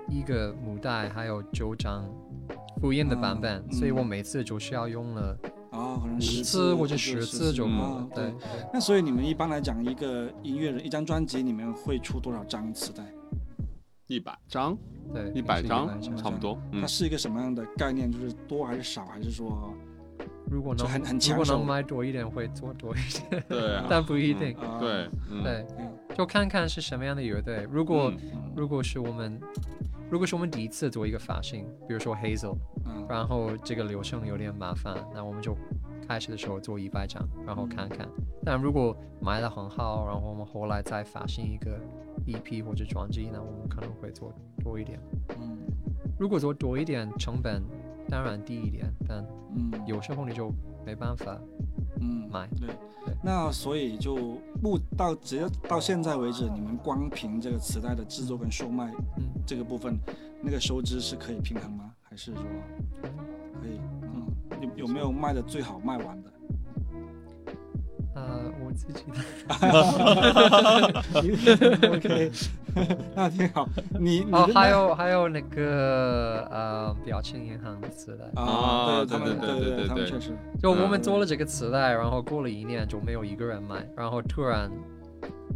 一个母带，还有九张复印的版本，啊所以我嗯每次就需要用了啊，可能五十次或者十十次就够了啊。对对。那所以你们一般来讲，一个音乐人一张专辑，你们会出多少张磁带？一百张，对，一百张平时100差不多。嗯它，是一个什么样的概念？就是多还是少，还是说如果能很很如果能买多一点会做多一点，对啊，但不一定。啊？对，嗯，对，嗯就看看是什么样的乐队。如果、嗯如果是我们，如果是我们第一次做一个发型，比如说 Hazel，嗯然后这个流程有点麻烦，那我们就开始的时候做一百张，然后看看。但如果卖的很好，然后我们后来再发行一个 EP 或者专辑，那我们可能会做多一点。嗯如果做多一点，成本当然低一点，但嗯有时候你就没办法嗯买。对对，那所以就目到直接到现在为止，你们光凭这个磁带的制作跟售卖嗯，这个部分，那个收支是可以平衡吗？还是说可以？嗯，有有没有卖的最好卖完的？呃，我自己的 OK，那挺好。你你哦，还有还有那个呃表情银行的磁带，啊，啊对对对对对他们确实，就我嗯们做了这个磁带，然后过了一年就没有一个人买，然后突然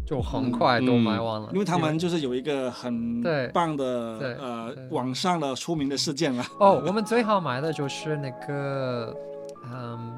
就很快都买完了，因为他们就是有一个很棒的呃网上的出名的事件了。哦，我们最好买的就是那个嗯。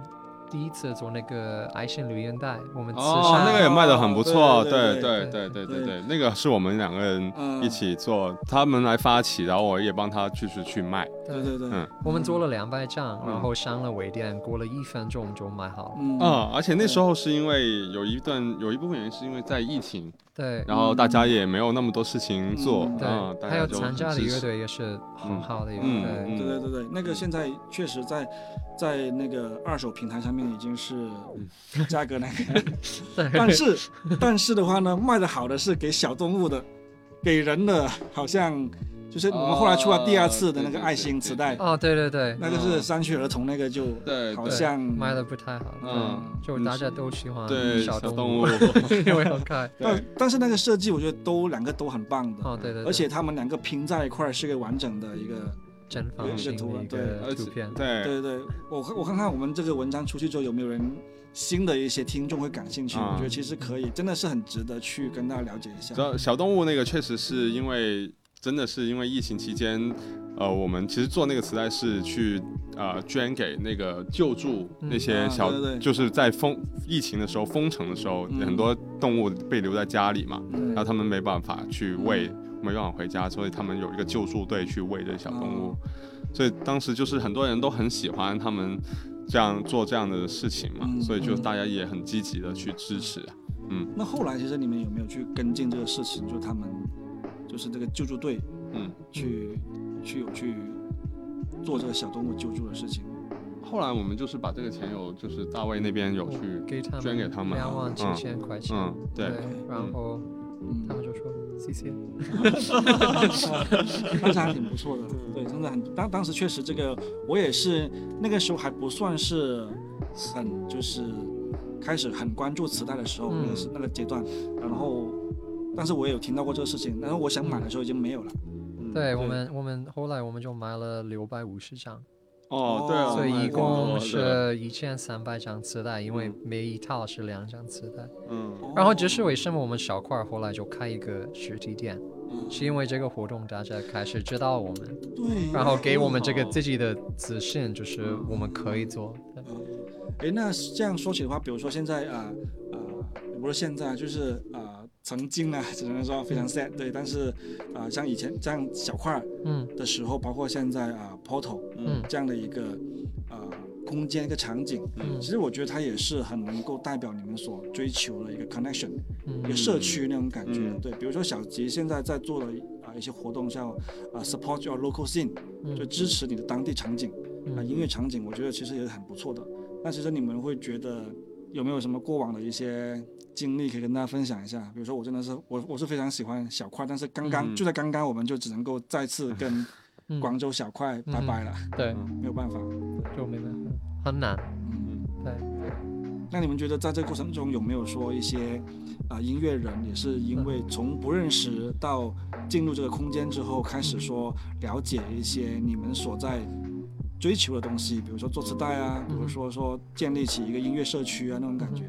第一次做那个爱心留言袋，我们哦，那个也卖的很不错，对对对对对对，那个是我们两个人一起做，他们来发起，然后我也帮他就是去卖，对对对，嗯，我们做了两百张，然后上了微店，过了一分钟就卖好了，嗯，而且那时候是因为有一段有一部分原因是因为在疫情。对。然后大家也没有那么多事情做嗯，对。嗯，大还有家就参加的乐队也是很好的乐嗯队。嗯。对对对对，那个现在确实在在那个二手平台上面已经是价格那个，但是但是的话呢，卖的好的是给小动物的，给人的好像就是我们后来出了第二次的那个爱心磁带，哦，对对对，那个是三区儿童那个就对对好像卖的不太好，嗯就大家都喜欢对小小动动物物，因为好看。但但是那个设计我觉得都两个都很棒的，哦，对对，而且他们两个拼在一块儿是个完整的一个。正方形的一对个而且图片。对对对，我看我看看我们这个文章出去之后有没有人新的一些听众会感兴趣，啊我觉得其实可以，真的是很值得去跟大家了解一下知。道小动物那个确实是因为真的是因为疫情期间，呃，我们其实做那个磁带是去呃捐给那个救助嗯那些啊小，对对对。就是在封疫情的时候封城的时候，嗯很多动物被留在家里嘛，嗯然后他们没办法去喂，没办法回家，所以他们有一个救助队去喂这些小动物，哦。所以当时就是很多人都很喜欢他们这样做这样的事情嘛，嗯所以就嗯。大家也很积极的去支持。嗯。那后来其实你们有没有去跟进这个事情？就他们就是这个救助队嗯，去、去有去做这个小动物救助的事情。后来我们就是把这个钱有，就是大卫那边有去，给他们捐给他们。两万七千块钱，嗯，对，然后嗯。他，们就说谢谢。非常挺不错的，对，真的很当当时确实这个我也是那个时候还不算是很就是开始很关注磁带的时候，嗯。那个是那个阶段，然后但是我也有听到过这个事情，然后我想买的时候已经没有了，嗯对我们，我们后来我们就买了六百五十张，哦，对啊，所以一共是一千三百张磁带，因为每一套是两张磁带。嗯，然后这是为什么我们小块儿后来就开一个实体店，嗯。是因为这个活动大家开始知道我们，对，然后给我们这个哦自己的自信，就是我们可以做。对哎，那这样说起的话，比如说现在啊啊，也不是现在，就是啊、曾经啊，只能说非常 sad，对，但是啊、像以前这样小块儿嗯的时候，包括现在啊 Portal 嗯这样的一个啊空间一个场景，嗯其实我觉得它也是很能够代表你们所追求的一个 connection，嗯一个嗯社区那种感觉。嗯对，比如说小吉现在在做的啊一些活动，像啊 support your local scene，就嗯支持你的当地场景。啊，嗯音乐场景，我觉得其实也是很不错的。那其实你们会觉得有没有什么过往的一些经历可以跟大家分享一下？比如说我真的是我我是非常喜欢小块，但是刚刚、嗯。就在刚刚我们就只能够再次跟 嗯。广州小块拜拜了，对，没有办法。就没办法，很难。嗯，对，那你们觉得在这个过程中有没有说一些啊、音乐人也是因为从不认识到进入这个空间之后，开始说了解一些你们所在追求的东西，比如说做磁带啊，比如说说建立起一个音乐社区啊那种感觉，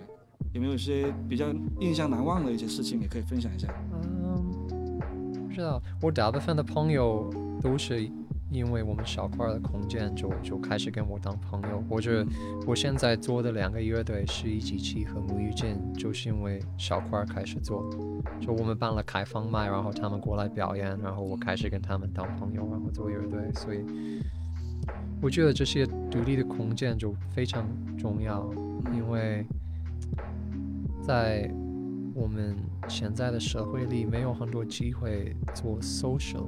有没有一些比较印象难忘的一些事情，也可以分享一下？嗯，不知道，我大部分的朋友都是因为我们小块的空间就就开始跟我当朋友，或者我现在做的两个乐队是一级气和母语剑，就是因为小块开始做，就我们办了开放麦，然后他们过来表演，然后我开始跟他们当朋友，然后做乐队，所以我觉得这些独立的空间就非常重要，因为在我们现在的社会里没有很多机会做 social。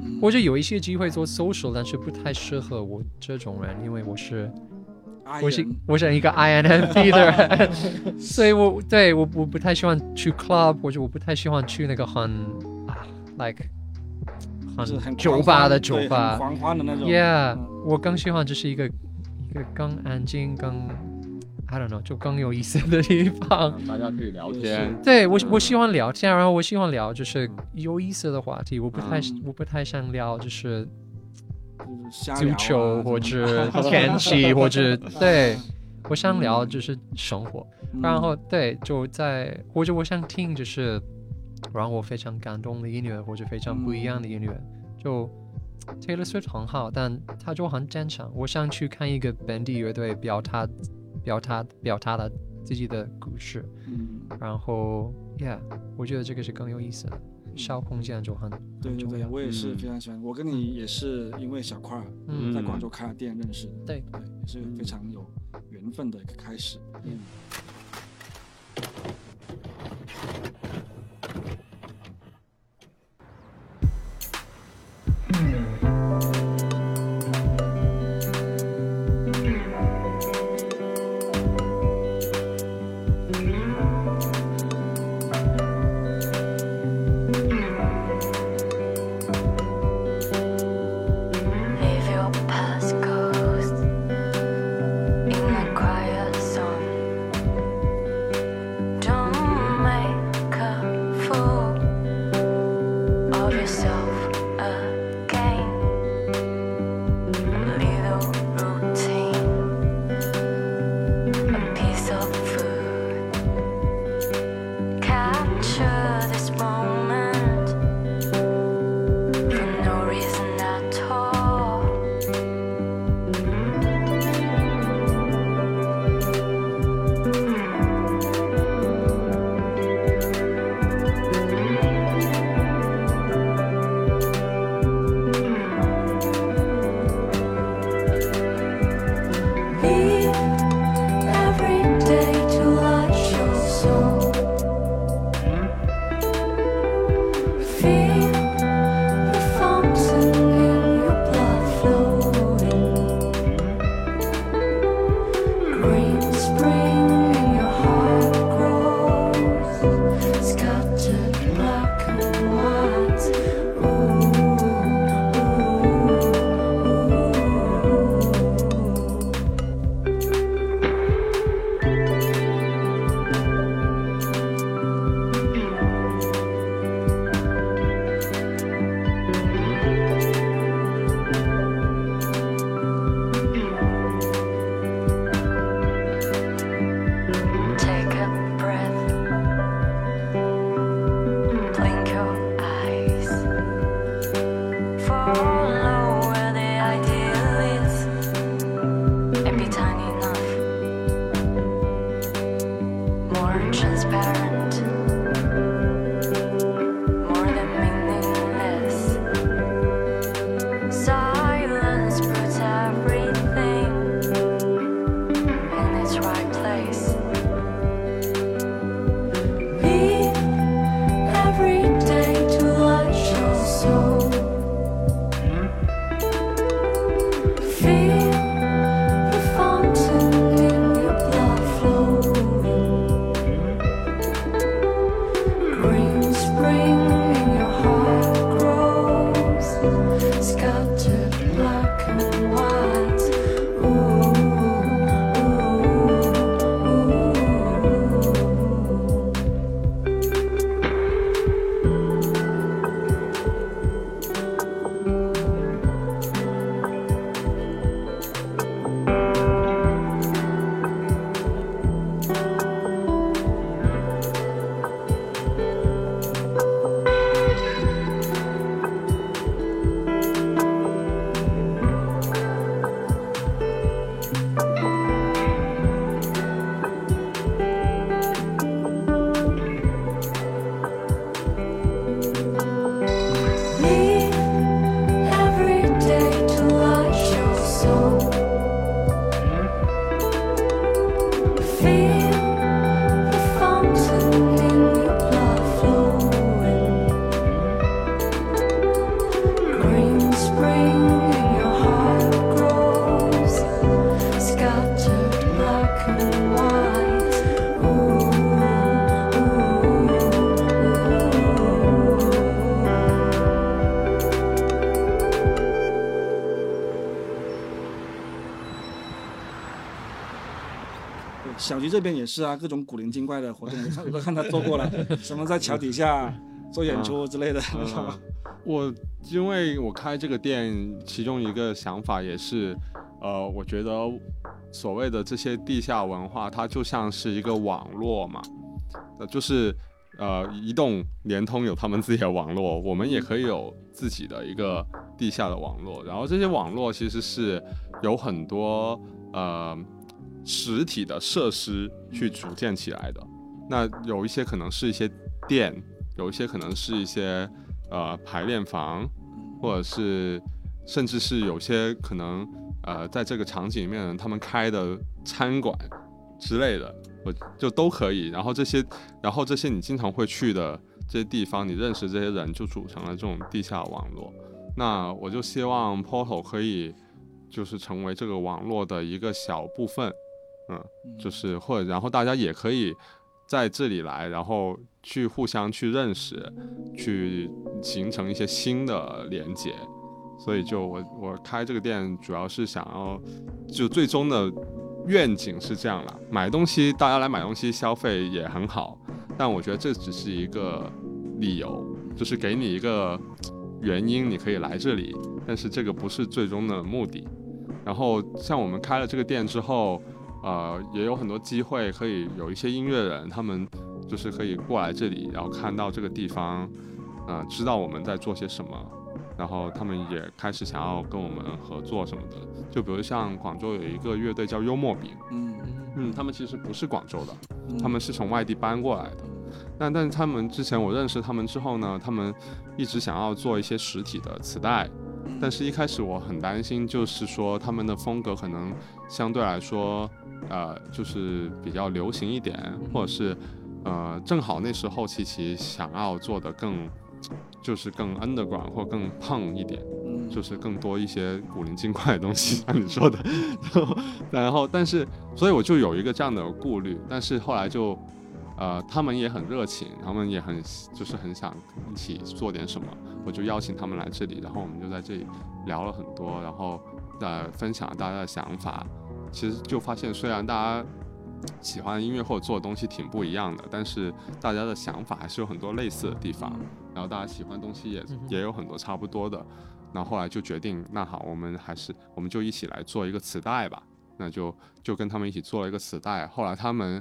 嗯。或者有一些机会做 social，但是不太适合我这种人，因为我是我是我是一个 INFP 的人，所以我对我我不太喜欢去 club，或者我不太喜欢去那个很啊 like 很酒吧的酒吧狂欢的那种。，yeah，嗯。我更喜欢就是一个一个更安静、更 I don't know 就更有意思的地方。大家可以聊天。对我我喜欢聊天，然后我喜欢聊就是有意思的话题，我不太、嗯我不太想聊就是足球 或者天气或者对，我想聊嗯就是生活，嗯然后对就在或者我想听就是让我非常感动的音乐或者非常不一样的音乐，就 Taylor Swift 很好，但他就很正常。我想去看一个本地乐队表达表达表达了自己的故事，嗯，然后 Yeah，我觉得这个是更有意思的，小空间就很对对对，很重要。我也是嗯。非常喜欢。我跟你也是因为小块儿嗯。在广州开了店认识的，对。对，也是非常有缘分的一个开始。嗯小菊这边也是啊，各种古灵精怪的活动，我看我都看他做过了，什么在桥底下 做演出之类的，嗯知道吧？我因为我开这个店，其中一个想法也是，呃，我觉得所谓的这些地下文化，它就像是一个网络嘛，呃，就是呃，移动、联通有他们自己的网络，我们也可以有自己的一个地下的网络。然后这些网络其实是有很多呃实体的设施去组建起来的。那有一些可能是一些店，有一些可能是一些呃排练房，或者是甚至是有些可能呃在这个场景里面他们开的餐馆之类的，我就都可以。然后这些，然后这些你经常会去的这些地方，你认识这些人，就组成了这种地下网络。那我就希望 Portal 可以就是成为这个网络的一个小部分，嗯，就是或者然后大家也可以在这里来，然后去互相去认识，去形成一些新的连接。所以就我我开这个店主要是想要，就最终的愿景是这样了。买东西大家来买东西消费也很好，但我觉得这只是一个理由，就是给你一个原因，你可以来这里，但是这个不是最终的目的。然后像我们开了这个店之后，呃，也有很多机会可以有一些音乐人，他们就是可以过来这里，然后看到这个地方，呃，知道我们在做些什么，然后他们也开始想要跟我们合作什么的。就比如像广州有一个乐队叫幽默饼，嗯嗯，他们其实不是广州的，嗯他们是从外地搬过来的。但但是他们之前我认识他们之后呢，他们一直想要做一些实体的磁带，但是一开始我很担心，就是说他们的风格可能相对来说，呃，就是比较流行一点，或者是呃，正好那时候琪琪想要做的更，就是更 underground 或更胖一点。嗯就是更多一些古灵精怪的东西，像你说的，然后但是所以我就有一个这样的顾虑，但是后来就，呃，他们也很热情，他们也很就是很想一起做点什么，我就邀请他们来这里，然后我们就在这里聊了很多，然后呃分享大家的想法，其实就发现虽然大家。喜欢音乐或者做的东西挺不一样的，但是大家的想法还是有很多类似的地方，然后大家喜欢的东西也也有很多差不多的，然后后来就决定，那好，我们还是我们就一起来做一个磁带吧。那就就跟他们一起做了一个磁带。后来他们，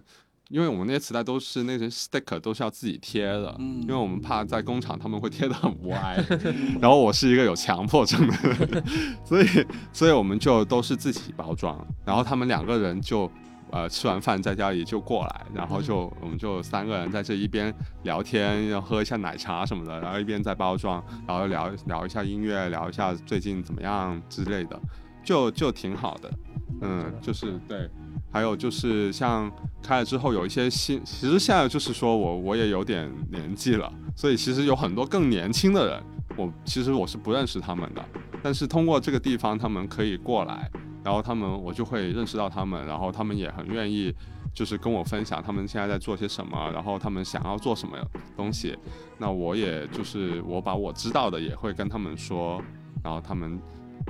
因为我们那些磁带都是那些 sticker 都是要自己贴的，嗯因为我们怕在工厂他们会贴得很歪。然后我是一个有强迫症的人，所以所以我们就都是自己包装。然后他们两个人就。呃，吃完饭在家里就过来，然后就我们就三个人在这一边聊天，要喝一下奶茶什么的，然后一边在包装，然后聊聊一下音乐，聊一下最近怎么样之类的，就就挺好的。嗯，就是对，还有就是像开了之后有一些新，其实现在就是说我我也有点年纪了，所以其实有很多更年轻的人，我其实我是不认识他们的，但是通过这个地方他们可以过来，然后他们我就会认识到他们，然后他们也很愿意。就是跟我分享他们现在在做些什么，然后他们想要做什么东西，那我也就是我把我知道的也会跟他们说，然后他们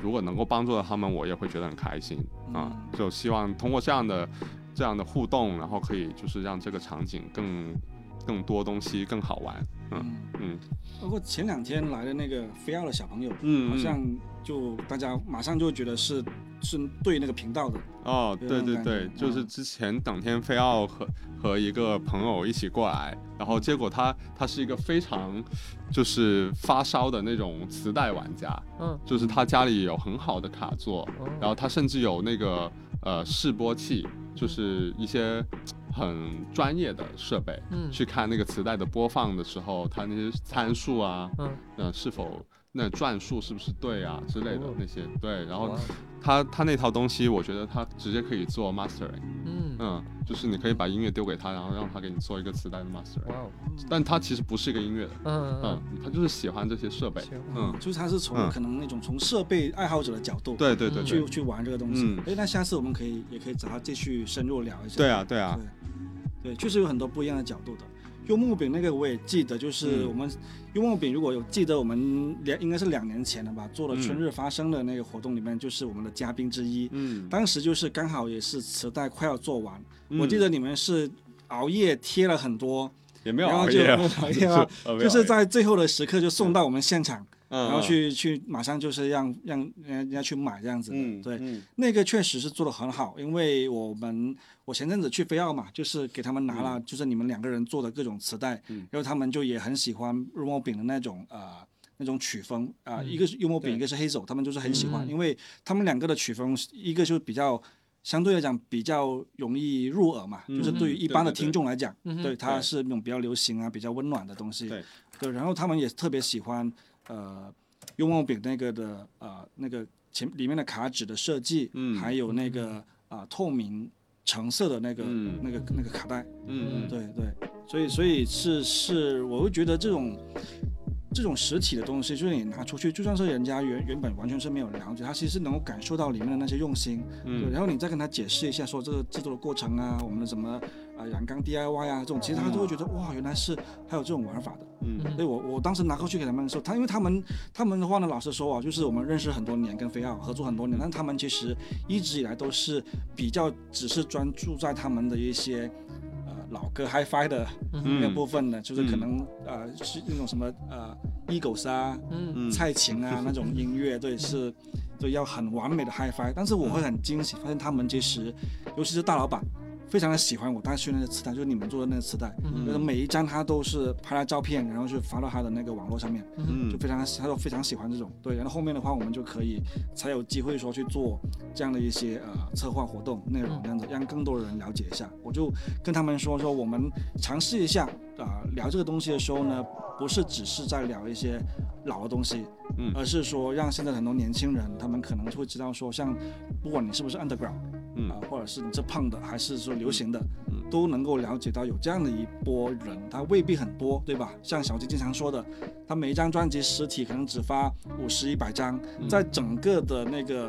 如果能够帮助到他们，我也会觉得很开心啊。就希望通过这样的这样的互动，然后可以就是让这个场景更更多东西更好玩。嗯。嗯，嗯包括前两天来的那个飞奥的小朋友，嗯，好像就大家马上就觉得是是对那个频道的，哦，对对对，觉就是嗯之前等天飞奥和和一个朋友一起过来，然后结果他他是一个非常就是发烧的那种磁带玩家，嗯，就是他家里有很好的卡座，哦。然后他甚至有那个呃示波器，就是一些很专业的设备，嗯。去看那个磁带的播放的时候，它那些参数啊，嗯，呃是否那转速是不是对啊之类的哦。那些，对，然后他他那套东西，我觉得他直接可以做 mastering，嗯，嗯，就是你可以把音乐丢给他，然后让他给你做一个磁带的 mastering，哦，但他其实不是一个音乐的，嗯嗯，他就是喜欢这些设备，嗯，就是他是从嗯。可能那种从设备爱好者的角度，对对对对，去去玩这个东西嗯。哎、那下次我们可以也可以找他继续深入聊一下。对啊对啊，对，对，确实有很多不一样的角度的。幽木饼那个我也记得，就是嗯。我们幽木饼如果有记得，我们两应该是两年前了吧，做了春日发生的那个活动里面，就是我们的嘉宾之一。嗯，当时就是刚好也是磁带快要做完，嗯。我记得你们是熬夜贴了很多，也没有熬夜啊，没有熬夜啊呃 没有就是在最后的时刻就送到我们现场，嗯然后去去马上就是让让人家去买这样子的。嗯对，嗯那个确实是做的很好，因为我们我前阵子去飞奥嘛，就是给他们拿了，就是你们两个人做的各种磁带，嗯然后他们就也很喜欢肉末饼的那种呃那种曲风啊、嗯一个是幽默饼，对一个是黑手，他们就是很喜欢，嗯因为他们两个的曲风，一个就比较。相对来讲比较容易入耳嘛，嗯就是对于一般的听众来讲，嗯对它是那种比较流行啊、比较温暖的东西。对对，然后他们也特别喜欢呃幽默饼那个的呃那个前里面的卡纸的设计，嗯还有那个啊、透明橙色的那个、嗯。那个那个卡带，嗯嗯。对对，所以所以是是，我会觉得这种这种实体的东西，就是你拿出去，就算是人家原原本完全是没有了解，他其实能够感受到里面的那些用心，对，嗯然后你再跟他解释一下，说这个制作的过程啊，我们的什么啊染缸 DIY 啊这种，其实他都会觉得哇，原来是还有这种玩法的。嗯。所以我我当时拿过去给他们的时候，他因为他们他们的话呢，老实说啊，就是我们认识很多年，跟飞奥合作很多年，但他们其实一直以来都是比较只是专注在他们的一些呃老歌 HiFi 的那个部分呢，就是可能呃是那种什么呃 Eagles 啊、嗯。嗯。蔡琴啊那种音乐，对是。对，要很完美的 HiFi，但是我会很惊喜，发现他们其实，尤其是大老板，非常的喜欢我当时那个磁带，就是你们做的那个磁带，嗯就是每一张他都是拍了照片，然后去发到他的那个网络上面，嗯就非常他都非常喜欢这种。对，然后后面的话我们就可以才有机会说去做这样的一些呃策划活动内容，这样子让更多的人了解一下。我就跟他们说说，我们尝试一下啊、聊这个东西的时候呢，不是只是在聊一些老的东西，嗯而是说让现在很多年轻人他们可能会知道说，像不管你是不是 underground。嗯啊，或者是你是胖的，还是说流行的，嗯都能够了解到有这样的一波人，他未必很多，对吧？像小金经常说的，他每一张专辑实体可能只发五十、一百张，嗯在整个的那个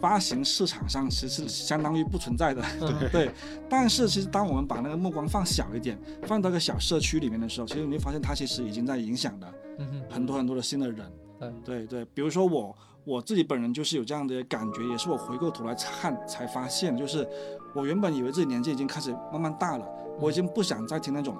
发行市场上，其实是相当于不存在的。嗯 对，但是其实当我们把那个目光放小一点，放到一个小社区里面的时候，其实你会发现它其实已经在影响了嗯哼很多很多的新的人。对对对，比如说我我自己本人就是有这样的感觉，也是我回过头来看才发现，就是我原本以为自己年纪已经开始慢慢大了，我已经不想再听那种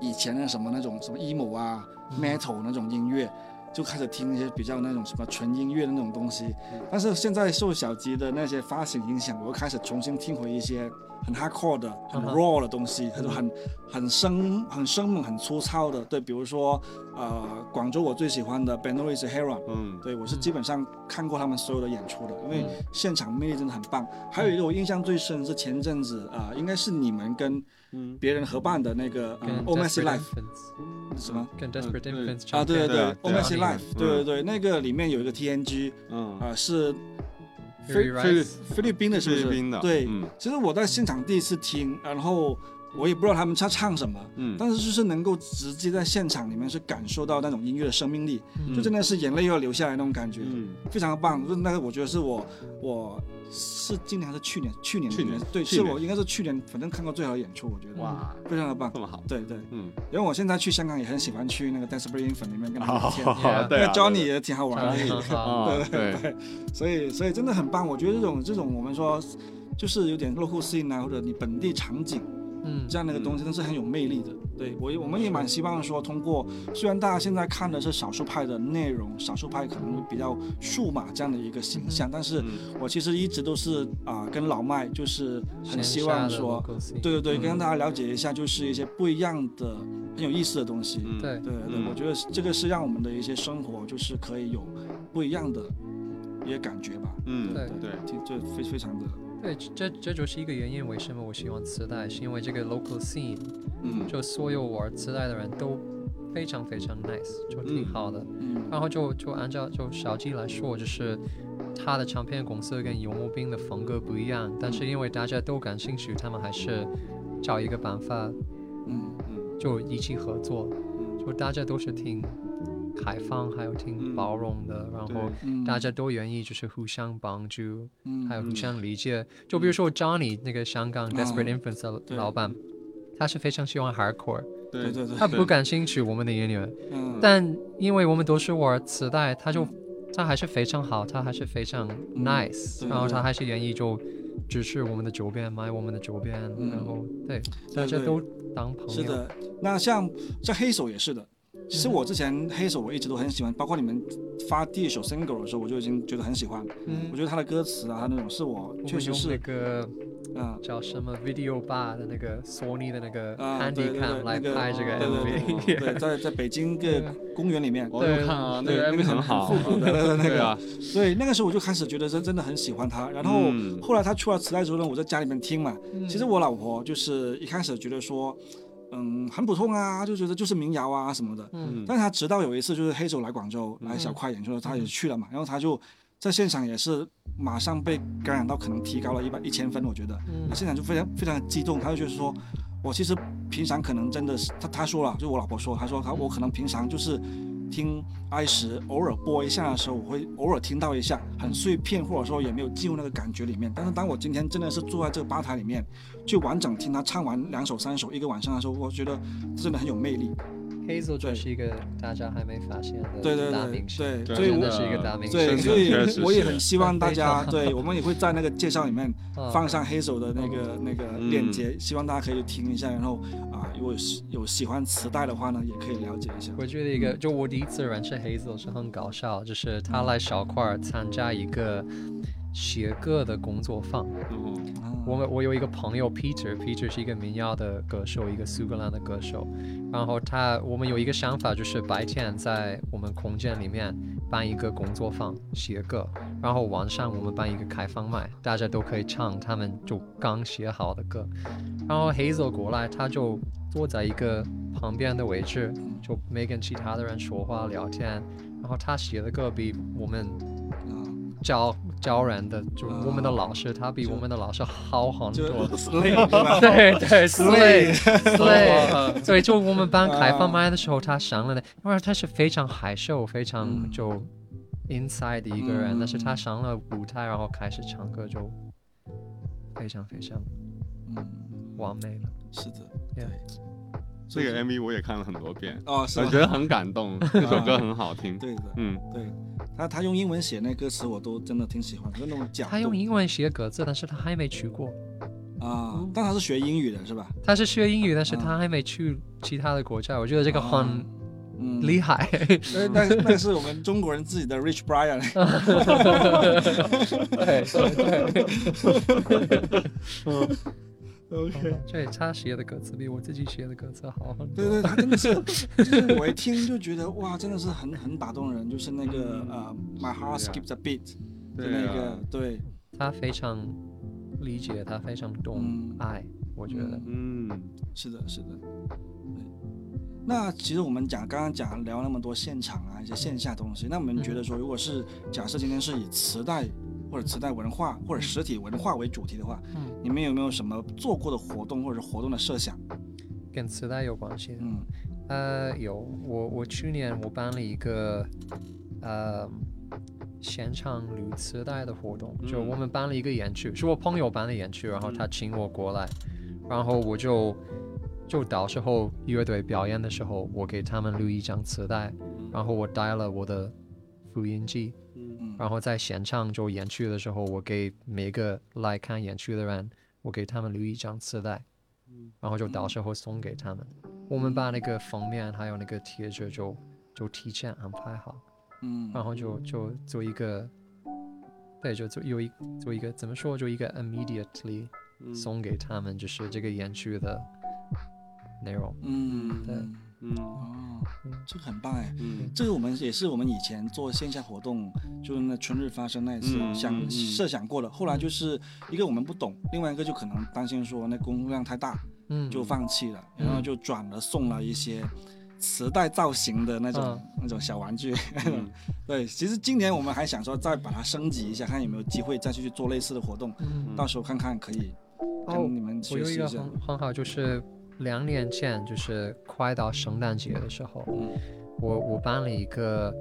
以前的什么那种什么 emo 啊、metal 那种音乐。就开始听一些比较那种什么纯音乐的那种东西，但是现在受小吉的那些发行影响，我又开始重新听回一些很 hardcore 的、很 raw 的东西，很很很生、很生猛、很粗糙的。对，比如说呃，广州我最喜欢的 b e n o i s Heron，嗯。对我是基本上看过他们所有的演出的，因为嗯。现场魅力真的很棒。还有一个我印象最深是前阵子啊、呃应该是你们跟嗯。别人合办的那个呃跟 o m a c Desperate Life 什么？跟 Desperate 对。Infants 啊，对对对啊 o 对 m 啊 a c Life，嗯对对对，那个里面有一个 TNG 嗯。啊、是菲律宾的，是不是？菲律宾的对，嗯其实我在现场第一次听，然后我也不知道他们在唱什么，嗯。但是就是能够直接在现场里面是感受到那种音乐的生命力，嗯。就真的是眼泪又要流下来那种感觉，嗯。非常的棒。就那个我觉得是我我是今年还是去年？去年去年。对，是我应该是去年，反正看过最好的演出，我觉得。哇。非常的棒。这。么好。对对，嗯。因为我现在去香港也很喜欢去那个 Desperate Infant 里面跟他们聊天。那 Johnny 也挺好玩的。很 好，啊对。所以所以真的很棒，我觉得这种这种我们说就是有点 local scene 啊，或者你本地场景嗯。这样的一个东西，那是很有魅力的。对我也我们也蛮希望说，通过虽然大家现在看的是少数派的内容，少数派可能会比较数码这样的一个形象，但是嗯。我其实一直都是啊、跟老麦就是很希望说，对对对，嗯。跟大家了解一下，就是一些不一样的很有意思的东西。嗯。对。对对，嗯。我觉得这个是让我们的一些生活就是可以有不一样的一些感觉吧。嗯。对对。挺就非非常的，对，这这就是一个原因，为什么我喜欢磁带，是因为这个 local scene，嗯。就所有玩磁带的人都非常非常 nice，就挺嗯。好的。嗯。然后就就按照就小鸡来说，就是他的唱片公司跟游牧兵的风格不一样，但是因为大家都感兴趣，他们还是找一个办法嗯嗯。就一起合作，嗯。就大家都是挺开放，还有挺嗯。包容的，然后大家都愿意就是互相帮助，嗯还有互嗯。相理解。就比如说 Johnny 那个香港啊 Desperate Infants 的老板，他是非常喜欢 hardcore，对对对他不感兴趣我们的音乐，嗯，但因为我们都是玩磁带，他就他还是非常好，他还是非常 nice，、然后他还。是愿意就支持我们的周边，买我们的周边，嗯。然后对大家都当朋友。是的，那像像黑手也是的。其实我之前黑手我一直都很喜欢，包括你们发第一首 single 的时候，我就已经觉得很喜欢。嗯。我觉得他的歌词啊，他那种是我确实是个啊叫什么 Video Bar 的那个索尼的那个 Handycam 来那个拍这个对对 MV，对对，在在北京个公园里面，我有看啊，那个 MV 个很好，复古的 那个对那个时候我就开始觉得真真的很喜欢他。然后嗯。后来他出了磁带之后呢，我在家里面听嘛。嗯。其实我老婆就是一开始觉得说，嗯，很普通啊，就觉得就是民谣啊什么的。嗯但是他直到有一次就是黑手来广州来小快演出他也去了嘛，然后他就在现场也是马上被感染到，可能提高了一百一千分，我觉得。嗯他现场就非常非常激动，他就觉得说，我其实平常可能真的是他他说了，就我老婆说，他说他我可能平常就是听 i 十偶尔播一下的时候，我会偶尔听到一下很碎片，或者说也没有进入那个感觉里面。但是当我今天真的是坐在这个吧台里面，去完整听他唱完两首三首一个晚上的时候，我觉得真的很有魅力。Hazel 就是一个大家还没发现的对对对大明星，对，对所以我真的是一个大明星。对，所以我也很希望大家，对 我们也会在那个介绍里面啊放上黑手的那个那个嗯链接，希望大家可以听一下，然后啊，如果有喜有喜欢磁带的话呢，也可以了解一下。我觉得一个，就我第一次认识 Hazel 是很搞笑，就是他来小块儿参加一个写歌的工作坊。我们我有一个朋友 Peter，Peter 是一个民谣的歌手，一个苏格兰的歌手。然后他，我们有一个想法，就是白天在我们空间里面办一个工作坊写歌，然后晚上我们办一个开放麦，大家都可以唱他们就刚写好的歌。然后 Hazel 过来，他就坐在一个旁边的位置，就没跟其他的人说话聊天。然后他写的歌比我们啊，教教人的，就啊我们的老师，他比我们的老师好很多。对 吧？对对，slay 对，就我们班开啊放麦的时候，他上了的，因为他是非常害羞、非常嗯就 inside 的一个人，但是他嗯上了舞台，然后开始唱歌，就非常非常嗯，完美了。是的，Yeah 这个 MV 我也看了很多遍，哦，是我觉得很感动，这首歌很好听。对的，嗯，对他他用英文写那歌词，我都真的挺喜欢，就那种讲。他用英文写歌词，但是他还没去过。啊，但他是学英语的是吧？他是学英语，但是啊他还没去其他的国家。我觉得这个很嗯，厉害。那那那是我们中国人自己的 Rich Brian。对对 对。OK。对，他写的歌词比我自己写的歌词好很多。对对，他真的是，就是我一听就觉得哇，真的是很很打动人，就是那个呃，My heart skips a beat 的那个，对，他非常理解，他非常懂嗯爱，我觉得。嗯，是的，是的，对。那其实我们讲刚刚讲聊那么多现场啊一些线下东西，那我们觉得说，如果是假设今天是以磁带或者磁带文化或者实体文化为主题的话，嗯。你们有没有什么做过的活动或者活动的设想？跟磁带有关系的。嗯。呃，有，我我去年我办了一个呃现场录磁带的活动，就嗯。我们办了一个演出，是我朋友办的演出，然后他请我过来，然后我就就到时候乐队表演的时候，我给他们录一张磁带，然后我带了我的复音机，嗯然后在现场就演出的时候，我给每个来看演出的人，我给他们留一张磁带，然后就到时候送给他们。我们把那个封面还有那个贴纸就就提前安排好，嗯然后就就做一个，对，就做有一做一个怎么说，就一个 immediately 送给他们，就是这个演出的内容。嗯对嗯嗯哦，这个很棒哎。嗯这个我们也是我们以前做线下活动，就是那春日发生那一次嗯想设想过的。后来就是一个我们不懂，另外一个就可能担心说那工作量太大，嗯，就放弃了，嗯然后就转了送了一些磁带造型的那种、嗯那种小玩具。嗯 对，其实今年我们还想说再把它升级一下，看有没有机会再去做类似的活动，嗯到时候看看可以哦跟你们学习一下。有一个很很好，就是两年前，就是快到圣诞节的时候，嗯。我我办了一个，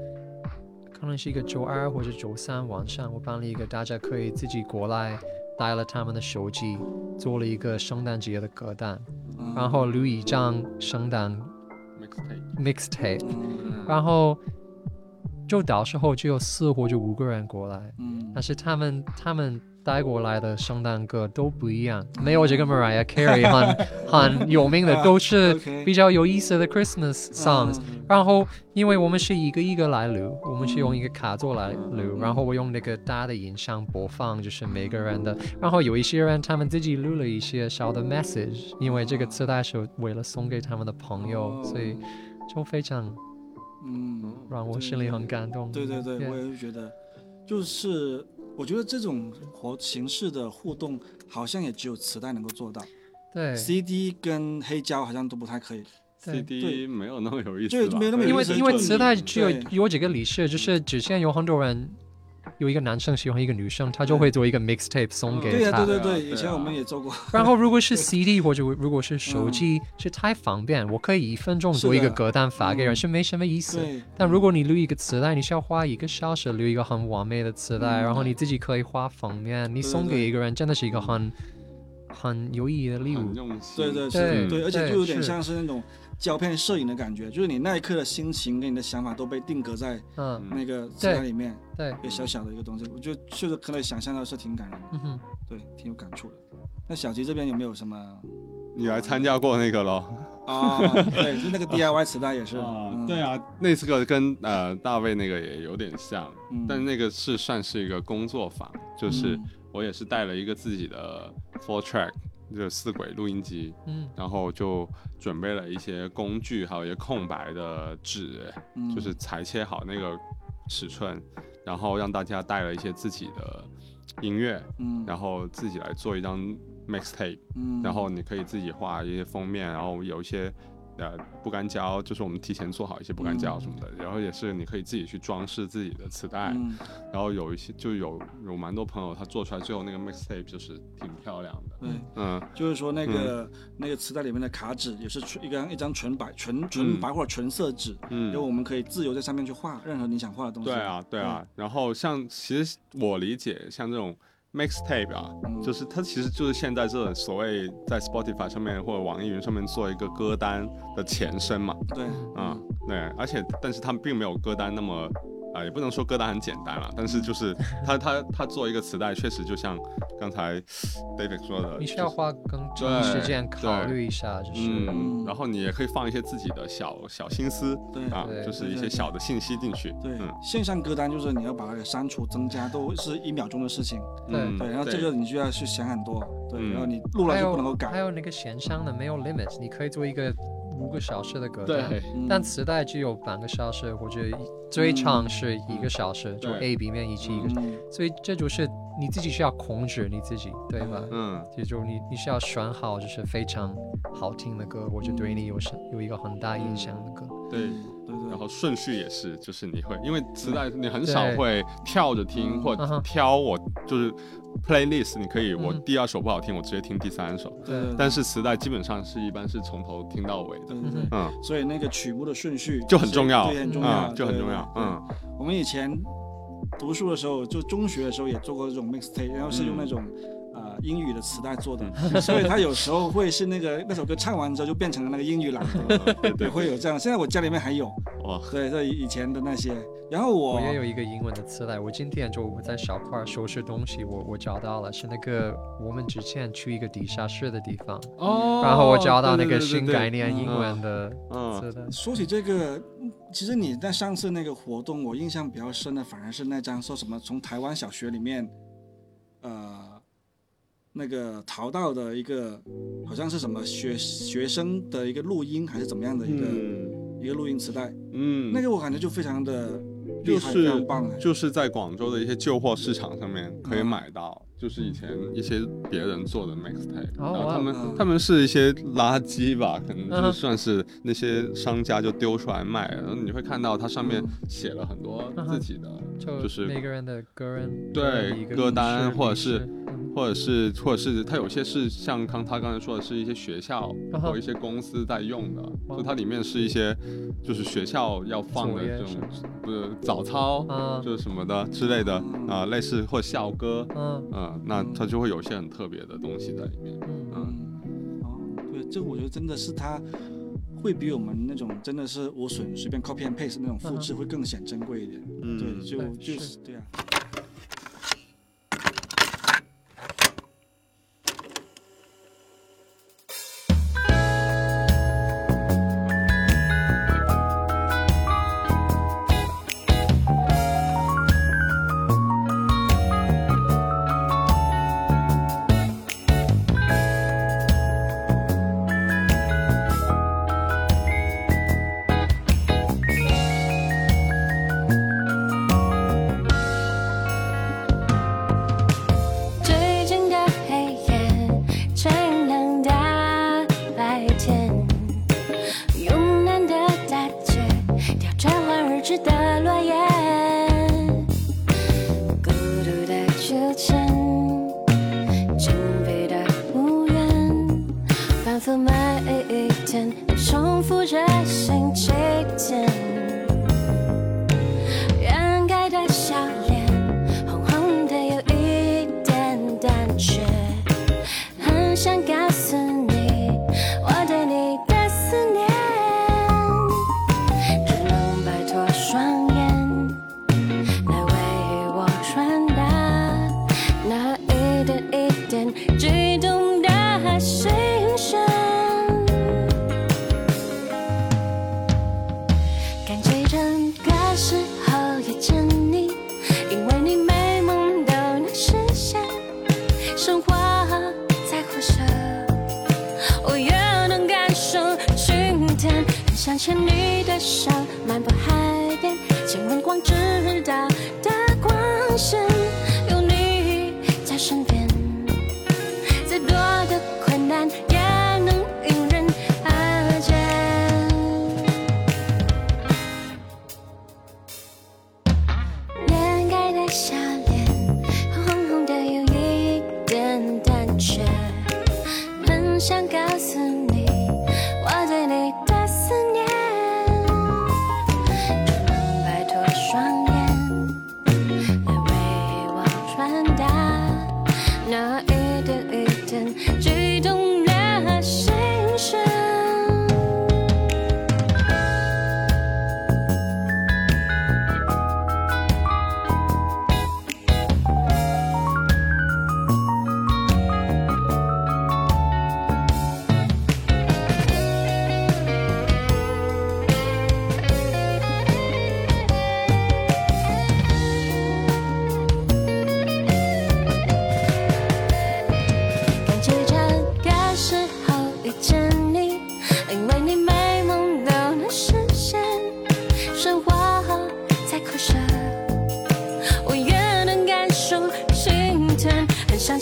可能是一个周二或者周三晚上，我办了一个大家可以自己过来，带了他们的手机，做了一个圣诞节的歌单，嗯。然后录一张圣诞 mixtape，mixtape，嗯。然后就到时候就有四或者五个人过来，嗯。但是他们他们带过来的圣诞歌都不一样，没有这个 Mariah Carey 很 很有名的，都是比较有意思的 Christmas songs。嗯。然后，因为我们是一个一个来录，我们是用一个卡座来录，嗯。然后我用那个大的音箱播放，就是每个人的。然后有一些人他们自己录了一些小的 message，因为这个磁带是为了送给他们的朋友，哦。所以就非常嗯，让我心里很感动。对对对，我也是觉得，就是我觉得这种活形式的互动，好像也只有磁带能够做到对，CD 跟黑胶好像都不太可以。CD 没有那么有意思吧，对没有那么有因为意思就因为磁带只有有几个理事，就是只限有很多人，有一个男生喜欢一个女生，他就会做一个 mixtape 送给对呀、他。对对对，以前我们也做过。然后如果是 CD 或者如果是手机，是太方便，我可以一分钟做一个歌单发给人，嗯。是没什么意思。对，但如果你录一个磁带，你需要花一个小时录一个很完美的磁带，嗯。然后你自己可以画封面，你送给一个人真的是一个很很有意义的礼物。对对对，对，而且就有点像是那种胶片摄影的感觉，就是你那一刻的心情跟你的想法都被定格在嗯，那个磁带里面，对，一个小小的一个东西，我觉得确实可能想象到是挺感人的，嗯哼，对，挺有感触的。那小吉这边有没有什么？你来参加过那个咯？啊？对，就那个 DIY 磁带也是，啊，嗯。对，啊，那次个跟呃大卫那个也有点像，嗯。但那个是算是一个工作坊，就是嗯。我也是带了一个自己的 four track，就是四轨录音机，嗯。然后就准备了一些工具，还有一些空白的纸，嗯。就是裁切好那个尺寸，然后让大家带了一些自己的音乐，嗯，然后自己来做一张 mixtape，嗯，然后你可以自己画一些封面，然后有一些呃不干胶，就是我们提前做好一些不干胶什么的，然后也是你可以自己去装饰自己的磁带，嗯。然后有一些就有有蛮多朋友他做出来最后那个 mixtape 就是挺漂亮的，对，嗯。就是说那个那个磁带里面的卡纸也是纯一张一张纯白纯纯嗯白或者纯色纸，因为嗯。我们可以自由在上面去画任何你想画的东西。对啊，对啊，然后像其实我理解像这种 mixtape 啊，嗯。就是它其实就是现在这种所谓在 Spotify 上面或者网易云上面做一个歌单的前身嘛，对，嗯、对，而且但是他们并没有歌单那么，啊、也不能说歌单很简单了，但是就是 他他他做一个磁带，确实就像刚才 David 说的，你需要花更长时间考虑一下，就是嗯，嗯然后你也可以放一些自己的小小心思对啊对，就是一些小的信息进去，对嗯，线上歌单就是你要把它给删除、增加，都是一秒钟的事情。对嗯对，然后这个你就要去想很多，对，嗯然后你录了就不能够改还。有那个线上的没有 limit，你可以做一个五个小时的歌单，对，嗯。但磁带只有半个小时或者最长是一个小时，就 A B 面一起一个，嗯。所以这就是你自己需要控制你自己，对吧？嗯。就就你你需要选好就是非常好听的歌，或者对你有什有一个很大影响的歌。对。对对，然后顺序也是，就是你会，因为磁带你很少会跳着听，嗯。或挑我就是 playlist，你可以我嗯第二首不好听，我直接听第三首。对对，但是磁带基本上是一般是从头听到尾的，对对对，嗯所以那个曲目的顺序就很重要对，很重要，嗯，就很重要，。嗯我们以前读书的时候，就中学的时候也做过这种 mixtape，然后是用那种。呃，英语的磁带做的，所以他有时候会是那个 那首歌唱完之后就变成了那个英语朗读，对 对，会有这样。现在我家里面还有，哇，对，这以前的那些。然后我我也有一个英文的磁带，我今天就我在小块收拾东西，我我找到了，是那个我们之前去一个地下室的地方，哦然后我找到那个对对对对新概念嗯英文的嗯磁带。说起这个，嗯其实你在上次那个活动，我印象比较深的反而是那张说什么从台湾小学里面，呃，那个淘到的一个好像是什么学学生的一个录音还是怎么样的一个、嗯。一个录音磁带，嗯，那个我感觉就非常的，就是非常棒哎。就是在广州的一些旧货市场上面可以嗯。买到，就是以前一些别人做的 mixtape，、哦然后他们、哇他们是一些垃圾吧，可能就嗯。是算是那些商家就丢出来卖，然后你会看到它上面写了很多嗯自己的，就就是每个人的个人对的一个歌单或者是嗯或者是或者是它有些是像刚他刚才说的是一些学校或一些公司在用的，就它里面是一些就是学校要放的这种是不是早操。啊就是什么的之类的嗯啊、类似或校歌，嗯嗯，那它就会有一些很特别的东西在里面。嗯嗯，哦，对，这个我觉得真的是它会比我们那种真的是无损随便 copy and paste 那种复制会更显珍贵一点。嗯对，就就是是对啊。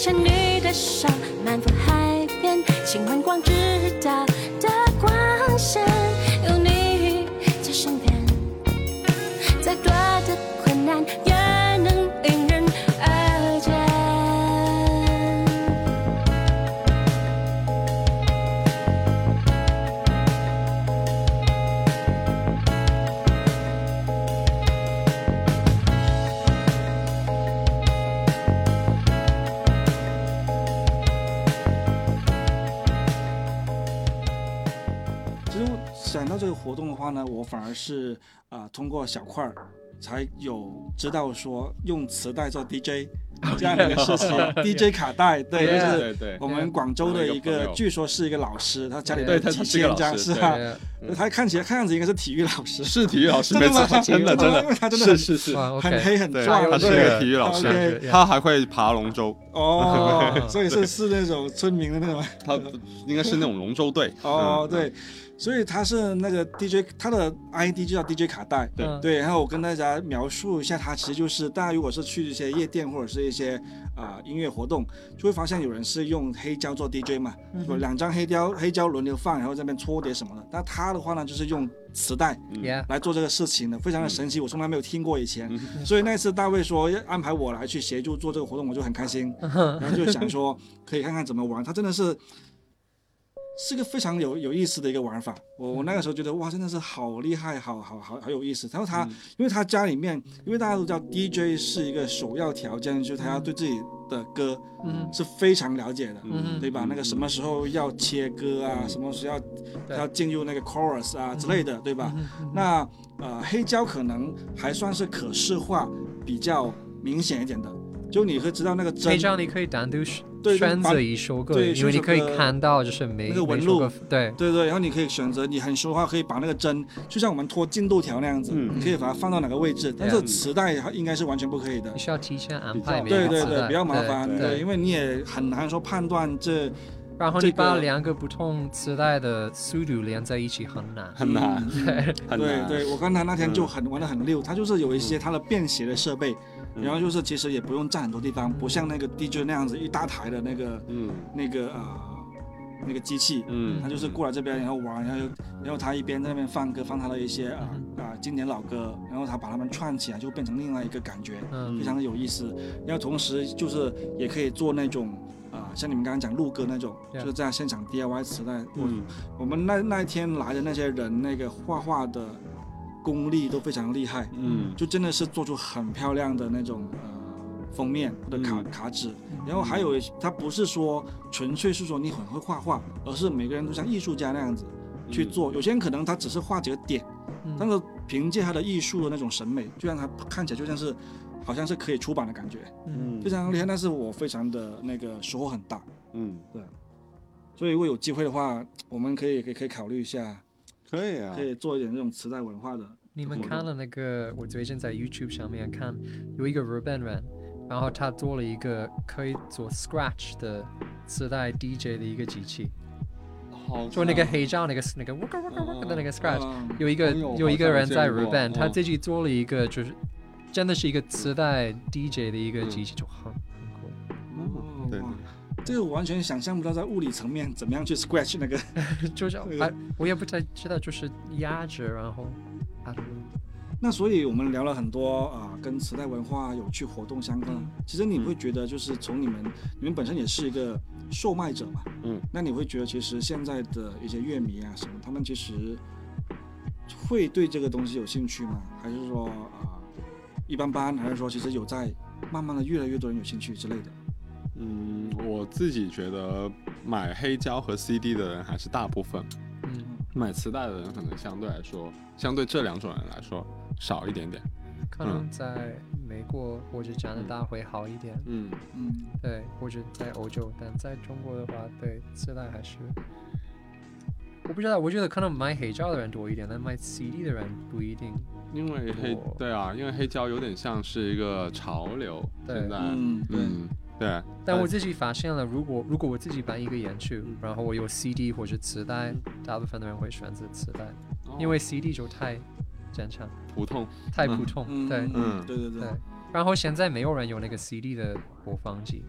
牵你的手，漫步海边，亲吻光知道活动的话呢，我反而是啊、通过小块儿才有知道说用磁带做 DJ 这样的一个事情，DJ 卡带，对，就是对对。我们广州的一个，据说是一个老师，他家里对有几他他是个千张，老师是吧？对。他看起来看样子应该是体育老师，是体育老师，真的没错 吗，真的真因为的，他真的是是是，很，黑很壮，他是一个体育老师他还会爬龙舟，哦，所以是是那种村民的那种。他应该是那种龙舟队。哦，嗯，对，所以他是那个 DJ，他的 ID 就叫 DJ 卡带。对嗯对，然后我跟大家描述一下，他其实就是大家如果是去一些夜店或者是一些啊、音乐活动，就会发现有人是用黑胶做 DJ 嘛，有两张黑胶黑胶轮流放，然后这边搓碟什么的。但他的话呢，就是用磁带来做这个事情的，非常的神奇，我从来没有听过以前。嗯所以那次大卫说要安排我来去协助做这个活动，我就很开心，然后就想说可以看看怎么玩。他真的是是个非常有有意思的一个玩法。我我那个时候觉得哇，真的是好厉害，好好好好有意思。然后他，因为他家里面，因为大家都知道 DJ 是一个首要条件，就是他要对自己的歌嗯是非常了解的，嗯对吧？那个什么时候要切歌啊，什么时候要要进入那个 chorus 啊之类的，对吧？嗯那呃，黑胶可能还算是可视化比较明显一点的，就你会知道那个针黑胶你可以单独选对选把择一首歌，对因为你可以看到就是每那个纹路对，对对，然后你可以选择，你很熟的话，可以把那个针，就像我们拖进度条那样子，嗯你可以把它放到哪个位置。但是磁带它应该是完全不可以的你。需要提前安排对对对，比较麻烦，对对，因为你也很难说判断这这然后你把两个不同磁带的速度连在一起很难。很难，嗯 很难。对对，我刚才那天就很玩的很溜，它就是有一些它的便携的设备，嗯然后就是其实也不用占很多地方，不像那个 DJ 那样子一大台的那个嗯。那个呃那个机器，嗯，他就是过来这边，然后玩，然后然后他一边在那边放歌，放他的一些啊啊、经典老歌，然后他把它们串起来，就变成另外一个感觉，嗯。非常的有意思。然后同时就是也可以做那种啊、像你们刚刚讲录歌那种就是在现场 DIY 磁带。我嗯。我们那那一天来的那些人，那个画画的功力都非常厉害，嗯。就真的是做出很漂亮的那种呃封面或者卡、嗯。卡纸，然后还有他不是说纯粹是说你很会画画，而是每个人都像艺术家那样子去做。有些人可能他只是画几个点，嗯。但是凭借他的艺术的那种审美，就让他看起来就像是好像是可以出版的感觉，嗯。非常厉害。但是我非常的那个收获很大，嗯，对。所以如果有机会的话，我们可以可以可以考虑一下，可以啊可，以做一点这种磁带文化的。你们看了那个？我最近在 YouTube 上面看，有一个日本人，然后他做了一个可以做 scratch 的磁带 DJ 的一个机器，好做那个黑胶那个那个那个 scratch。嗯有一个有一个人在日好像本，见过他自己做了一个就是真的是一个磁带 DJ 的一个机器，就很很酷。嗯对哇这个我完全想象不到在物理层面怎么样去 scratch 那个。就是对还我也不太知道，就是压着，然后啊那所以我们聊了很多啊、跟磁带文化有趣活动相关。嗯其实你会觉得，就是从你们你们本身也是一个售卖者嘛，嗯，那你会觉得其实现在的一些乐迷啊什么，他们其实会对这个东西有兴趣吗？还是说啊、一般般？还是说其实有在慢慢的越来越多人有兴趣之类的？嗯，我自己觉得买黑胶和 CD 的人还是大部分，嗯，买磁带的人可能相对来说，相对这两种人来说少一点点。可能在美国或者加拿大会好一点，嗯。嗯，对，或者在欧洲，但在中国的话，对磁带还是。我不知道，我觉得可能买黑胶的人多一点，但买 CD 的人不一定。因为黑对啊，因为黑胶有点像是一个潮流，对。现在。嗯对。嗯对，但我自己发现了，如果如果我自己办一个演出，嗯。然后我有 CD 或者磁带，大部分的人会选择磁带，哦。因为 CD 就太正常，普通。太普通。嗯，对。嗯，对对对。对，然后现在没有人有那个 CD 的播放机，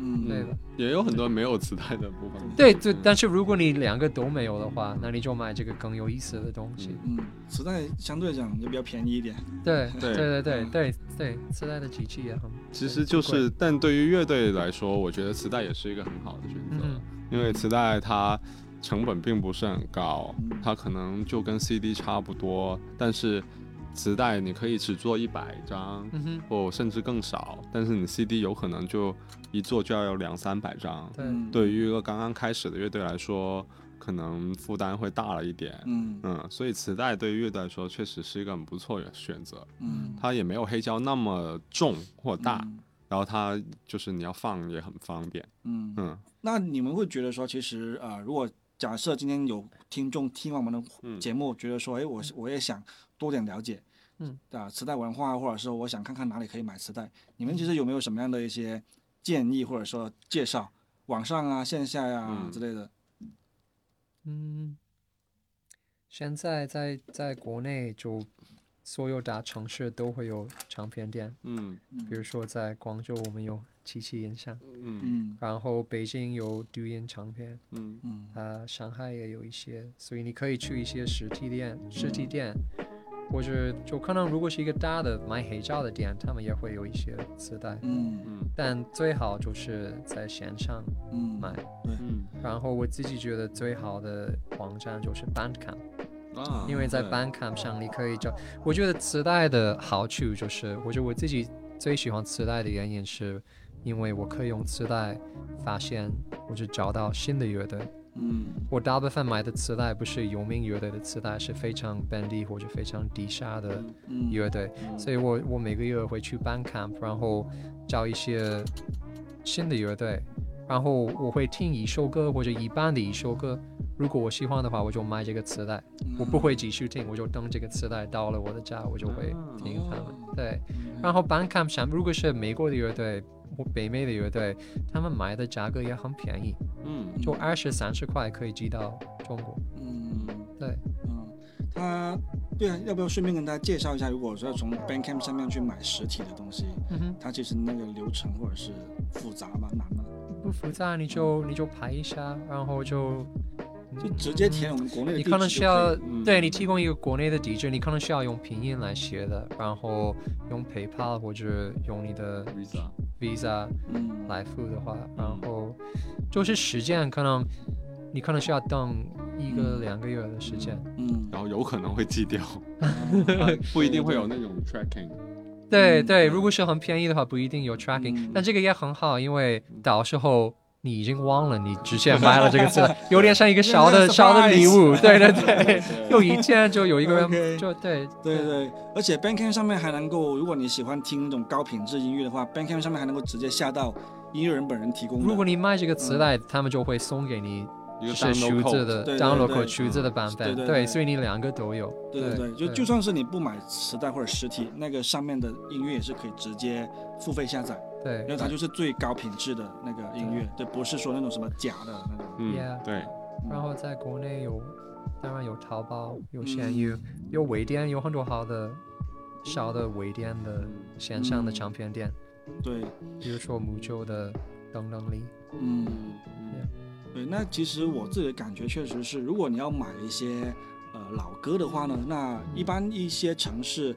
嗯，对吧？也有很多没有磁带的部分。对对，嗯但是如果你两个都没有的话，那你就买这个更有意思的东西。嗯，磁带相对来讲就比较便宜一点。对对对对对嗯对对，磁带的机器也很。其实就是，但对于乐队来说，我觉得磁带也是一个很好的选择，嗯因为磁带它成本并不是很高嗯，它可能就跟 CD 差不多，但是磁带你可以只做一百张，或甚至更少，但是你 CD 有可能就一做就要有两三百张。对，嗯对于一个刚刚开始的乐队来说，可能负担会大了一点。嗯嗯，所以磁带对于乐队来说确实是一个很不错的选择，嗯，它也没有黑胶那么重或大，嗯然后它就是你要放也很方便。嗯嗯那你们会觉得说，其实呃，如果假设今天有听众听完我们的嗯节目，觉得说，哎，我是我也想多点了解，嗯，啊，磁带文化，或者是我想看看哪里可以买磁带，你们其实有没有什么样的一些建议，或者说介绍，网上啊、线下呀、嗯。之类的？嗯，现在在在国内就所有大城市都会有唱片店，嗯。比如说在广州我们有七七音像，嗯。嗯。然后北京有读音唱片，嗯。嗯。啊，上海也有一些，所以你可以去一些实体店，实体店，或者就可能如果是一个大的卖黑胶的店，他们也会有一些磁带，嗯嗯但最好就是在线上嗯，买。嗯然后我自己觉得最好的网站就是 Bandcamp，啊，因为在 Bandcamp 上你可以找。我觉得磁带的好处就是，我觉得我自己最喜欢磁带的原因是，因为我可以用磁带发现或者找到新的乐队。嗯。我大部分买的磁带不是有名乐队的磁带，是非常本地或者非常低下的嗯乐队，所以我我每个月会去 Bandcamp，然后找一些新的乐队，然后我会听一首歌或者一半的一首歌，如果我喜欢的话，我就买这个磁带，我不会继续听，我就等这个磁带到了我的家，我就会听他们。对，然后 Bandcamp 上如果是美国的乐队或北美的乐队，他们买的价格也很便宜，嗯就二十三十块可以寄到中国。嗯对，嗯，他对啊，要不要顺便跟大家介绍一下，如果说从 Bankcamp 上面去买实体的东西，嗯哼。它其实那个流程或者是复杂吗？难吗？不复杂，你就你就排一下，然后就就直接填我们国内的地址你可能需要对你提供一个国内的地址，你可能需要用拼音来写的，然后用 PayPal 或者用你的 Visa Visa 嗯。来付的话，然后就是时间可能你可能需要等一个嗯两个月的时间。嗯。然后有可能会寄掉，嗯 不一定会有那种 tracking。对对，如果是很便宜的话，不一定有 tracking，、嗯。但这个也很好，因为到时候你已经忘了你之前买了这个字，有点像一个小的小的礼物。对 对对，用一件就有一个就对。对对，而且 Bandcamp 上面还能够，如果你喜欢听那种高品质音乐的话，Bandcamp 上面还能够直接下到音乐人本人提供的。如果你卖这个磁带，他们就会送给你是数字的 download 对 code 数字的版本，对对对。所以你两个都有。对对对，就就算是你不买磁带或者实体，那个上面的音乐也是可以直接付费下载，因为它就是最高品质的那个音乐，对，不是说那种什么假的那种。嗯。Yeah 对，然后在国内有，当然有淘宝，有闲嗯。鱼，有微店，有很多好的小的微店的线上的嗯唱片店，对，比如说木舟的等等里。嗯，对，那其实我自己的感觉确实是，如果你要买一些呃老歌的话呢，那一般一些城市，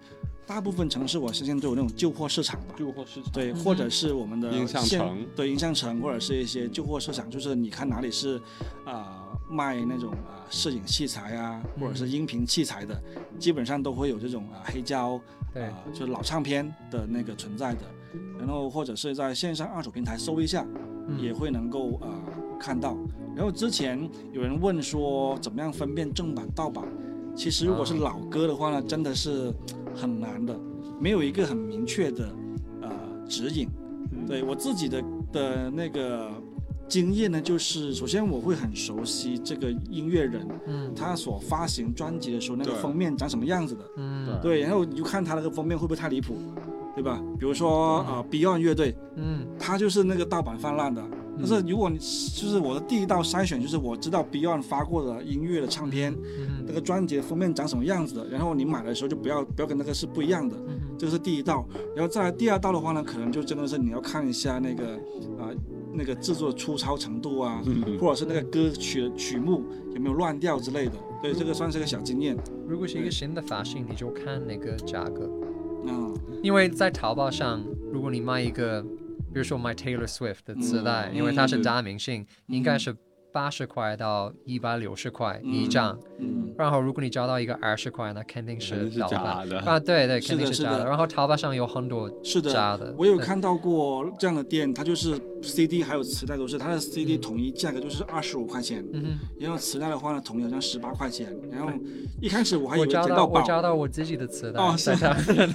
大部分城市我相信都有那种旧货市场吧。旧货市场对，或者是我们的音像城对音像城，或者是一些旧货市场，就是你看哪里是，呃，卖那种啊、呃、摄影器材啊，或者是音频器材的，基本上都会有这种啊、黑胶，对啊、就是老唱片的那个存在的，然后或者是在线上二手平台搜一下，嗯也会能够啊看到。然后之前有人问说怎么样分辨正版盗版，其实如果是啊老歌的话呢，真的是很难的，没有一个很明确的呃指引。对我自己的的那个经验呢，就是首先我会很熟悉这个音乐人，嗯他所发行专辑的时候那个封面长什么样子的。嗯对，然后你就看他那个封面会不会太离谱，对吧？比如说呃 Beyond 乐队，嗯他就是那个盗版泛滥的。但是如果你就是我的第一道筛选，就是我知道 Beyond 发过的音乐的唱片，嗯。那个专辑的封面长什么样子的，然后你买的时候就不要不要跟那个是不一样的，嗯这个是第一道。然后再来第二道的话呢，可能就真的是你要看一下那个啊、那个制作粗糙程度啊，嗯或者是那个歌曲的曲目有没有乱掉之类的。对，这个算是个小经验。如果。是一个新的发型，你就看那个价格，嗯。因为在淘宝上，如果你卖一个，比如说 My Taylor Swift 的磁带，嗯。因为它是嗯。大明星，应该是八十块到一百六十块嗯一张。嗯。然后如果你找到一个二十块，那肯定是假的。啊，对对，肯定是假的。然后淘宝上有很多是的，假的，我有看到过这样的店，它就是 CD 还有磁带都是，它的 CD 统一价格就是二十五块钱，嗯。然后磁带的话呢，统一好像十八块钱。然后一开始我还以我找为捡到我找到我自己的磁带，哦是。他们，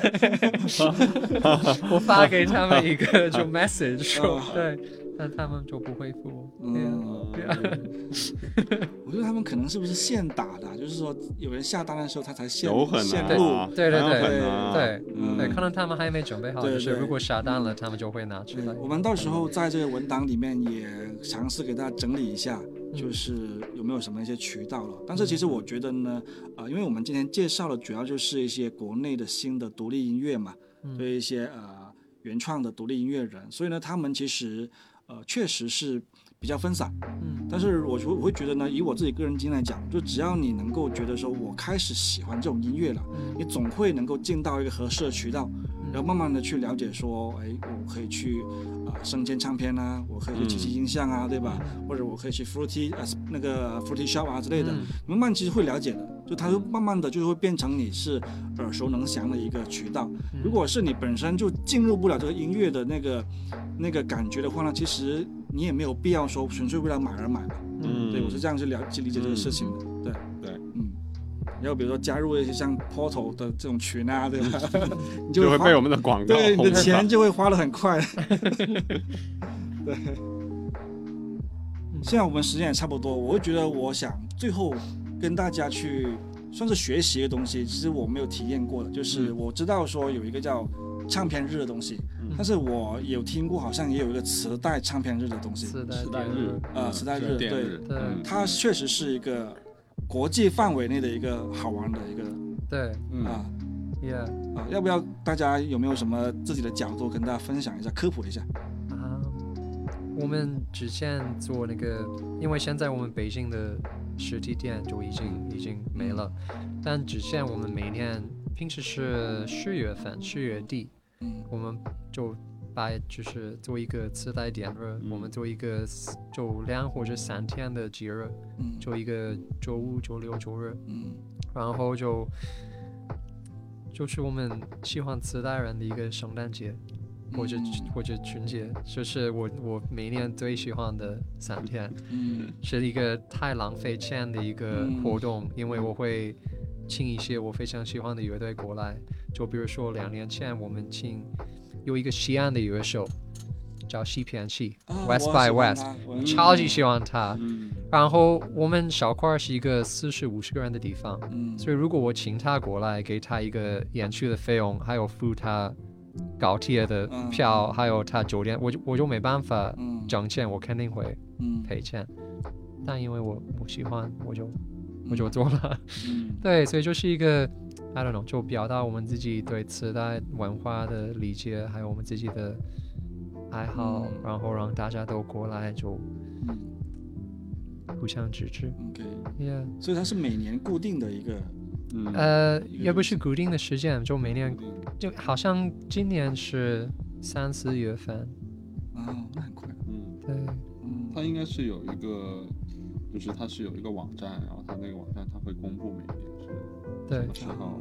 我发给他们一个就 message 说哦。对，但他们就不回复。嗯对啊 我觉得他们可能是不是现打的啊，就是说有人下单的时候他才现有可现能录。啊，对对对对嗯对，可能他们还没准备好，对对就是如果下单了，他们就会拿出来。我们到时候在这个文档里面也尝试给大家整理一下，嗯就是有没有什么一些渠道了。但是其实我觉得呢，啊、因为我们今天介绍的主要就是一些国内的新的独立音乐嘛，嗯对一些呃原创的独立音乐人，所以呢，他们其实呃确实是比较分散。嗯但是我就我会觉得呢，以我自己个人经验来讲，就只要你能够觉得说我开始喜欢这种音乐了，嗯你总会能够进到一个合适的渠道，然后慢慢的去了解说，哎，我可以去啊、生煎唱片啊，我可以去机器音像啊，对吧？或者我可以去 Fruity 啊那个 Fruity Shop 啊之类的，嗯慢慢其实会了解的，就它会慢慢的就会变成你是耳熟能详的一个渠道。嗯如果是你本身就进入不了这个音乐的那个那个感觉的话呢，其实你也没有必要说纯粹为了买而买嘛。嗯，对我是这样去了去理解这个事情的。对对，嗯。然后比如说加入一些像 Portal 的这种群啊，对吧？你花就会被我们的广告对你的钱就会花的很快。对。现在我们时间也差不多，我会觉得我想最后跟大家去算是学习一个东西，其实我没有体验过的，就是嗯我知道说有一个叫唱片日的东西，嗯但是我有听过好像也有一个磁带唱片日的东西，磁带日啊磁带日对它确实是一个国际范围内的一个好玩的一个对嗯。啊，Yeah。啊，要不要大家有没有什么自己的角度跟大家分享一下，科普一下？啊，我们之前做那个，因为现在我们北京的实体店就已经已经没了，但之前我们每年平时是十月份十月底，嗯。我们就把就是做一个磁带点日，我们做一个周两或者三天的节日，嗯。做一个周五、周六、周日，嗯。然后就就是我们喜欢磁带人的一个圣诞节，或者嗯。或者春节，就是我我每年最喜欢的三天，嗯。是一个太浪费钱的一个嗯。活动，因为我会请一些我非常喜欢的乐队过来，就比如说两年前我们请有一个西安的乐手叫西片系啊 West by West，我超级喜欢他。嗯。然后我们小块儿是一个四十五十个人的地方，嗯。所以如果我请他过来，给他一个演出的费用，还有付他高铁的嗯。票，还有他酒店，我就我就没办法嗯。挣钱，我肯定会嗯赔钱。但因为我我喜欢，我就我就做了。嗯。对，所以就是一个 I don't know，就表达我们自己对磁带文化的理解，还有我们自己的爱好，嗯。然后让大家都过来，就嗯互相支持。，OK，Yeah，所以它是每年固定的一个，嗯呃，也不是固定的时间，就每年就好像今年是三四月份，哦，那很快，嗯，对，嗯。它应该是有一个，就是它是有一个网站，然后它那个网站它会公布每年是对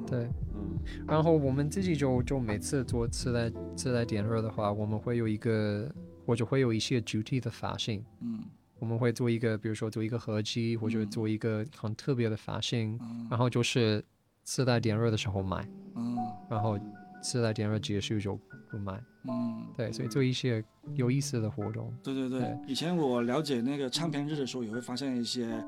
对。嗯。然后我们自己就就每次做磁带磁带点热的话，我们会有一个或者会有一些主题的发行，嗯。我们会做一个，比如说做一个合集，或者嗯。做一个很特别的发行，嗯。然后就是磁带点热的时候买，嗯。然后磁带点热结束就不买。嗯，对，所以做一些有意思的活动。对对对。对，以前我了解那个唱片日的时候，也会发现一些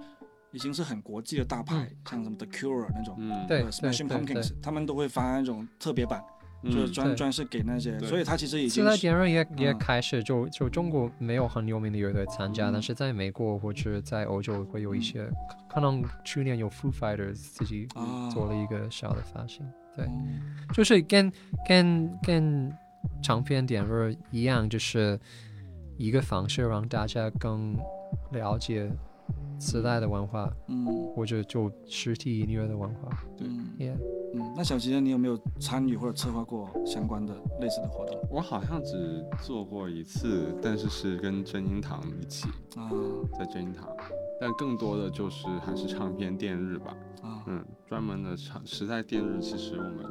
已经是很国际的大牌，像什么 The Cure 那种。嗯，对呃，Smashing Pumpkins，他们都会发那种特别版，嗯就是专专是给那些，所以它其实已经磁带是点热也也嗯开始就就中国没有很有名的乐队参加，嗯。但是在美国或者在欧洲会有一些，可能去年有 Foo Fighters 自己啊做了一个小的发行，对，哦就是跟跟跟长篇点热一样，就是一个方式让大家更了解磁带的文化，嗯。或者就实体音乐的文化。对。Yeah，嗯，那小吉呢？你有没有参与或者策划过相关的类似的活动？我好像只做过一次，但是是跟真音堂一起啊。在真音堂，但更多的就是还是唱片电日吧，啊。嗯，专门的唱时代电日其实我们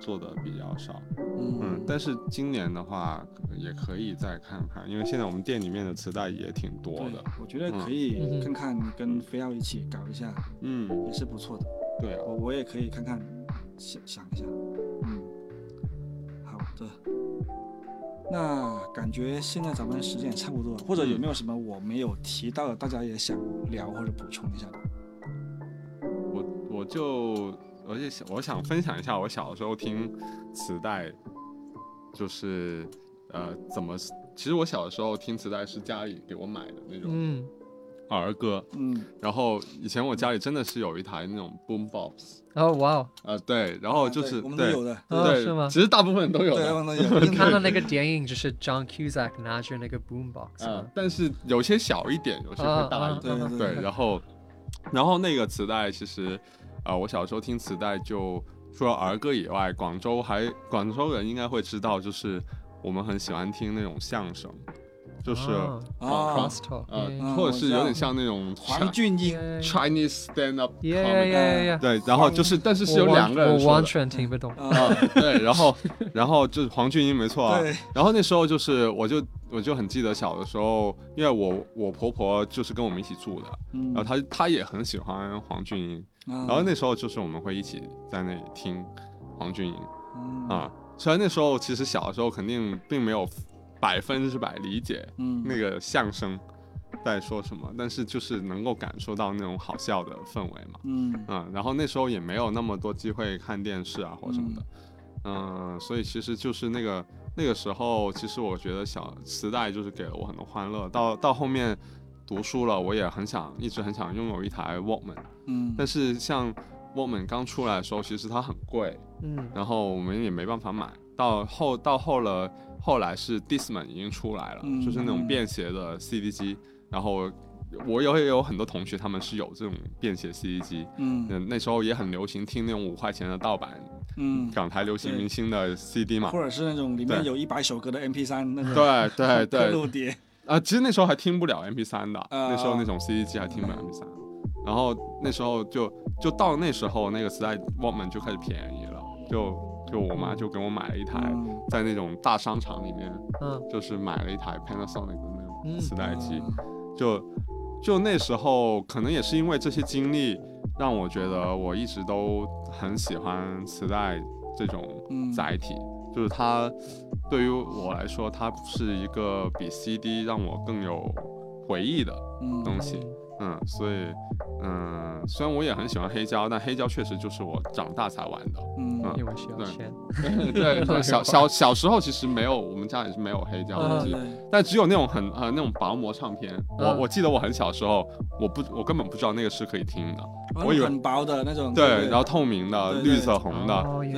做的比较少，嗯嗯，但是今年的话也可以再看看，因为现在我们店里面的磁带也挺多的，，我觉得可嗯以看看跟飞奥一起搞一下，嗯，也是不错的。对啊，我我也可以看看，想想一下，嗯，好的。那感觉现在咱们时间也差不多了，或者有没有什么我没有提到的，大家也想聊或者补充一下的？我我就而且想我想分享一下我小时候听磁带，就是呃怎么，其实我小的时候听磁带是家里给我买的那种，嗯儿歌。嗯，然后以前我家里真的是有一台那种 boom box，哦，哇哦，呃，对，然后就是对我们都对有的，哦对，是吗其实大部分都有对，的。我们都有。你看到那个 电影，就是 John Cusack 拿着那个 boombox 嗯吗？，但是有些小一点，有些会大一点。对对对，然后，然后那个磁带其实，呃，我小时候听磁带就除了儿歌以外，广州还广州人应该会知道，就是我们很喜欢听那种相声，就是、哦哦 crosstalk，呃，嗯或者是有点像那种黄俊英，Chinese stand up Yeah, comedy，yeah, yeah. 对，然后就是但是是有两个人我完。全听不懂。啊，啊，对，然后，然后就是黄俊英没错啊，然后那时候就是，我就我就很记得小的时候，因为我我婆婆就是跟我们一起住的，嗯然后她她也很喜欢黄俊英，然然后那时候就是我们会一起在那里听黄俊英嗯啊。虽然那时候其实小的时候肯定并没有百分之百理解嗯那个相声在说什么，但是就是能够感受到那种好笑的氛围嘛。嗯嗯，然后那时候也没有那么多机会看电视啊或什么的，嗯、所以其实就是那个那个时候，其实我觉得小磁带就是给了我很多欢乐。到到后面读书了，我也很想一直很想拥有一台 Walkman，嗯，但是像 Walkman 刚出来的时候，其实它很贵，嗯。然后我们也没办法买。到后到后了，后来是 Discman 已经出来了，嗯。就是那种便携的 CD 机，然后。我有也有很多同学，他们是有这种便携 CD 机，嗯。嗯，那时候也很流行听那种五块钱的盗版嗯，港台流行明星的 CD 嘛。或者是那种里面对。有一百首歌的 MP 三那种对对刻对，录碟，啊，其实那时候还听不了 MP 三的，啊那时候那种 CD 机还听不了 MP 3然后那时候就就到那时候那个磁带 Walkman 就开始便宜了，就就我妈就给我买了一台，嗯。在那种大商场里面，嗯。就是买了一台 Panasonic 的那种嗯。磁带机，嗯。就就那时候可能也是因为这些经历，让我觉得我一直都很喜欢磁带这种嗯。载体，就是它对于我来说，它是一个比 CD 让我更有回忆的嗯东西。嗯，所以嗯，虽然我也很喜欢黑胶，但黑胶确实就是我长大才玩的。嗯因为需要对钱。对对，小小小时候其实没有，我们家也是没有黑胶嗯机，对但只有那种很呃那种薄膜唱片。我嗯我记得我很小时候，我不我根本不知道那个是可以听的，哦我以为很薄的那种，对，然后透明的、绿色红的，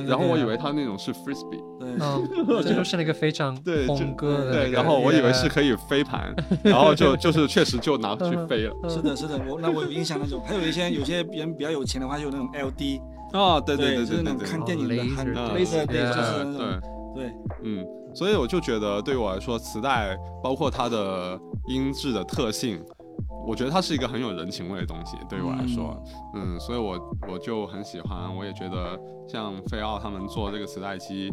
然后我以为它那种是 frisbee，对，嗯，这就是那个非常对歌对，然后我以为是可以飞盘，然后就就是确实就拿去飞了。是的，是的，我那我有印象那种，还有一些有些人比较有钱的话，就有那种 LD，哦，对对对就是对对对，那种看电影的 laser 对，对就是那对种，对，嗯，所以我就觉得对我来说，磁带包括它的音质的特性，我觉得它是一个很有人情味的东西。对于我来说，嗯，所以我我就很喜欢，我也觉得像菲奥他们做这个磁带机，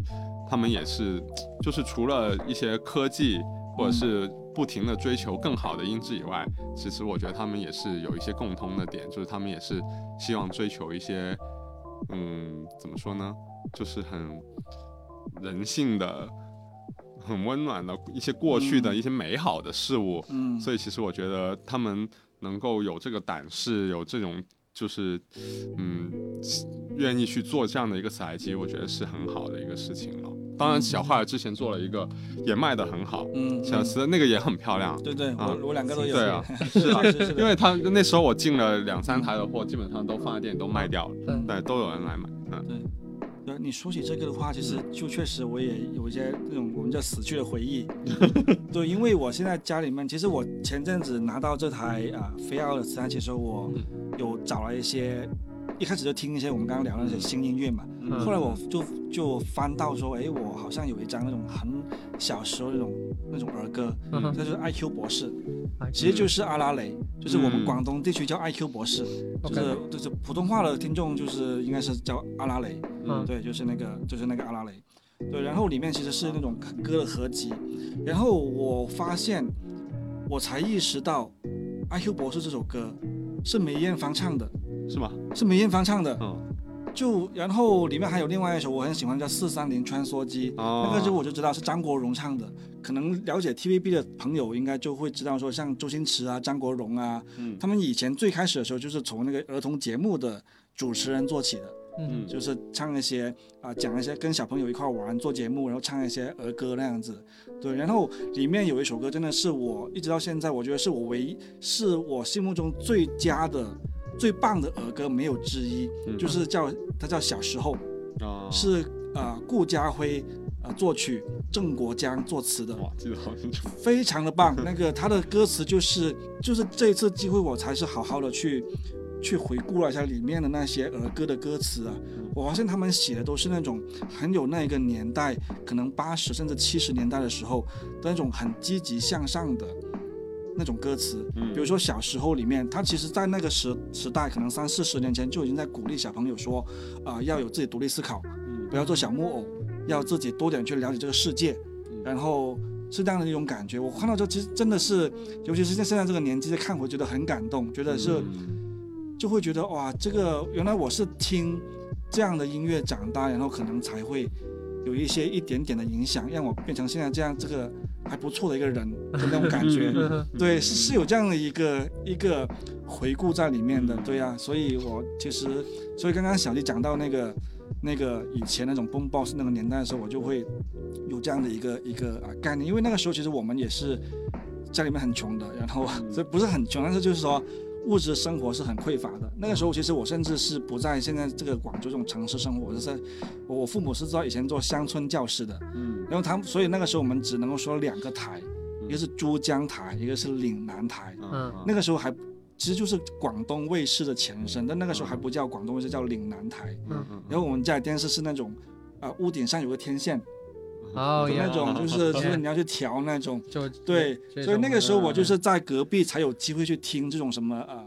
他们也是，就是除了一些科技或者是不停的追求更好的音质以外，其实我觉得他们也是有一些共通的点，就是他们也是希望追求一些，嗯，怎么说呢，就是很人性的。很温暖的一些过去的嗯一些美好的事物，嗯，所以其实我觉得他们能够有这个胆识，有这种就是嗯愿意去做这样的一个采集，我觉得是很好的一个事情了。当然，小坏儿之前做了一个也卖的很好，嗯，小慈那个也很漂亮。对对，啊我我两个都有，对啊，是啊，因为他那时候我进了两三台的货，基本上都放在店里都卖掉了，嗯对，都有人来买。嗯，对，你说起这个的话，其实就确实我也有一些那种我们叫死去的回忆。对，因为我现在家里面，其实我前阵子拿到这台啊飞奥的磁带机的时候，我有找了一些，一开始就听一些我们刚刚聊的那些新音乐嘛。嗯后来我就就翻到说，哎，我好像有一张那种很小时候那种那种儿歌，嗯就是 IQ 博士，哎其实就是阿拉蕾，就是我们嗯广东地区叫 IQ 博士，就是就是普通话的听众就是应该是叫阿拉蕾。嗯对，就是那个就是那个阿拉蕾，对，然后里面其实是那种歌的合集，然后我发现，我才意识到，《IQ 博士》这首歌是梅艳芳唱的，是吗？是梅艳芳唱的，嗯，就然后里面还有另外一首我很喜欢叫《四三零穿梭机》，哦。那个时候我就知道是张国荣唱的，可能了解 TVB 的朋友应该就会知道说，像周星驰啊、张国荣啊，嗯。他们以前最开始的时候就是从那个儿童节目的主持人做起的。嗯。就是唱一些啊、讲一些跟小朋友一块玩做节目，然后唱一些儿歌那样子。对，然后里面有一首歌真的是我一直到现在，我觉得是我唯一是我心目中最佳的、最棒的儿歌，没有之一，嗯就是叫它叫小时候，啊，是啊、呃顾家辉呃作曲，郑国江作词的。哇，记得好清楚。非常的棒。那个他的歌词就是就是这一次机会，我才是好好的去去回顾了一下里面的那些儿歌的歌词啊。我发现他们写的都是那种很有那个年代，可能八十甚至七十年代的时候的那种很积极向上的那种歌词。嗯比如说小时候里面，他其实在那个时时代，可能三四十年前就已经在鼓励小朋友说，啊、要有自己独立思考，嗯不要做小木偶，要自己多点去了解这个世界，嗯然后是这样的一种感觉。我看到这其实真的是，尤其是在现在这个年纪再看回，觉得很感动，觉得是嗯就会觉得哇，这个原来我是听这样的音乐长大，然后可能才会有一些一点点的影响，让我变成现在这样这个还不错的一个人的那种感觉。对，是是有这样的一个一个回顾在里面的，对呀、所以我其实，所以刚刚小弟讲到那个那个以前那种 boombox 那个年代的时候，我就会有这样的一个一个啊概念，因为那个时候其实我们也是家里面很穷的，然后所以不是很穷，但是就是说物质生活是很匮乏的。那个时候其实我甚至是不在现在这个广州这种城市生活，我是在我我父母是知道以前做乡村教师的，嗯。然后他们所以那个时候我们只能够说两个台，一个是珠江台，一个是岭南台。嗯。那个时候还其实就是广东卫视的前身，但那个时候还不叫广东卫视，叫岭南台。嗯嗯然后我们家里电视是那种，啊、屋顶上有个天线哦，的那种，就是就是你要去调那种。就对，所以那个时候我就是在隔壁才有机会去听这种什么啊啊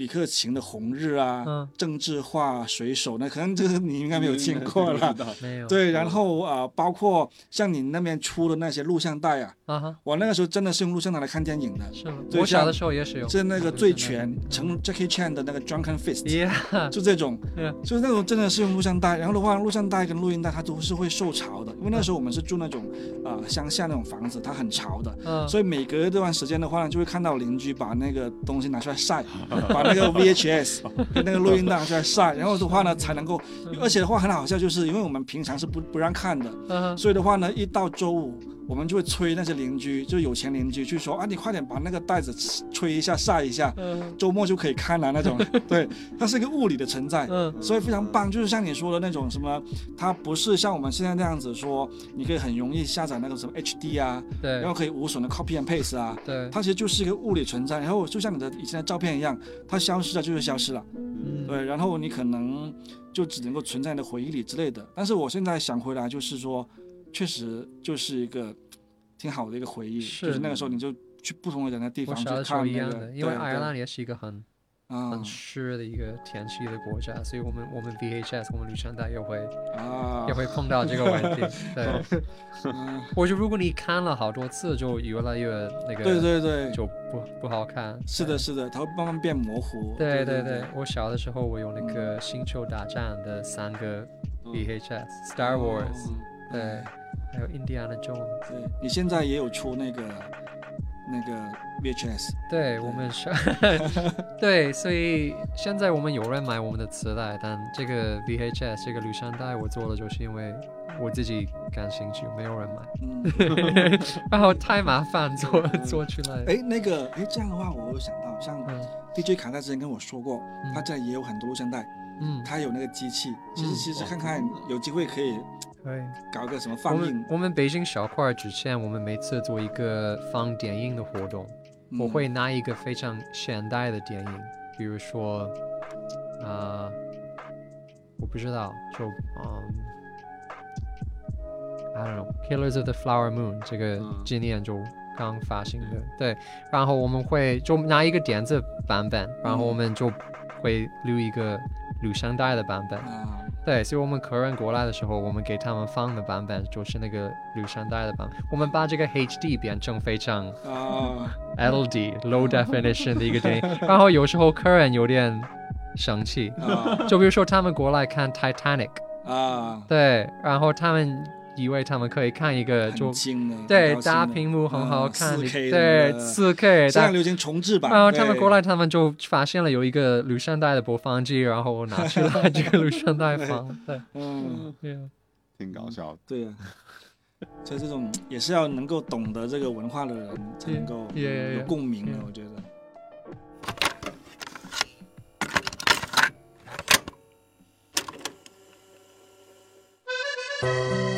李克勤的《红日》啊，嗯。郑智化、水手，那可能这个你应该没有听过了。没有对，然后啊、包括像你那边出的那些录像带啊，啊，我那个时候真的是用录像带来看电影的，是吗？我小的时候也是有。是那个醉拳，成 Jackie Chan 的那个 Drunken Fist，Yeah，就这种。Yeah，就是那种真的是用录像带，然后的话，录像带跟录音带它都是会受潮的，因为那时候我们是住那种啊、乡下那种房子，它很潮的，嗯，所以每隔一段时间的话呢，就会看到邻居把那个东西拿出来晒，把那个 VHS 那个录音带拿出来晒，然后的话呢才能够，而且的话很好笑，就是因为我们平常是不不让看的，所以的话呢，一到周五，我们就会催那些邻居，就是有钱邻居，去说啊，你快点把那个袋子吹一下、晒一下，嗯周末就可以看了那种。对，它是一个物理的存在，嗯所以非常棒。就是像你说的那种什么，它不是像我们现在那样子说，你可以很容易下载那个什么 HD 啊，对然后可以无损的 copy and paste 啊。对，它其实就是一个物理存在，然后就像你的以前的照片一样，它消失了就是消失了，嗯对，然后你可能就只能够存在你的回忆里之类的。但是我现在想回来，就是说，确实就是一个挺好的一个回忆，是就是那个时候你就去不同的人的地方去我小的时候看那个，一样的，因为爱尔兰也是一个很啊很湿的一个天气的国家，所以我们我们 VHS 我们录像带也会啊也会碰到这个问题。对，嗯我觉得如果你看了好多次，就越来越那个，对对对，就不不好看。是的，是的，它会慢慢变模糊。对对对对，我小的时候我有那个《星球大战》的三个 VHS，Star Wars，对，还有 Indiana Jones。对你现在也有出那个那个 VHS，对我们是，对，所以现在我们有人买我们的磁带，但这个 VHS 这个录像带我做了，就是因为我自己感兴趣，没有人买，嗯，然后太麻烦做做出来。哎，那个，哎，这样的话，我有想到，像嗯。DJ 卡在之前跟我说过，嗯。他这里也有很多录像带，嗯，他有那个机器，其实嗯。其实看看有机会可以对。搞个什么我放映？们，我们北京小块之前，我们每次做一个放电影的活动，我嗯会拿一个非常现代的电影，比如说，啊、我不知道，就嗯、i don't know Killers of the Flower Moon 这个嗯今年就刚发行的，对，然后我们会就拿一个电子版本，然后我们就会录一个录像带的版本，啊，对，所以我们客人过来的时候，我们给他们放的版本就是那个录像带的版本。我们把这个 HD 变成非常啊，LD low definition 的一个电影，然后有时候客人有点生气，啊。就比如说他们过来看 Titanic，啊，对，然后他们以为他们可以看一个就对大屏幕很好啊看，4K 对四 K，但现在流行重置版，然后他们过来，他们就发现了有一个录像带的播放机，然后我拿去了 这个录像带放，对，嗯，对啊挺搞笑的。对呀、所以这种也是要能够懂得这个文化的人才能够 Yeah, yeah, 有.共鸣的 Yeah. 我觉得。小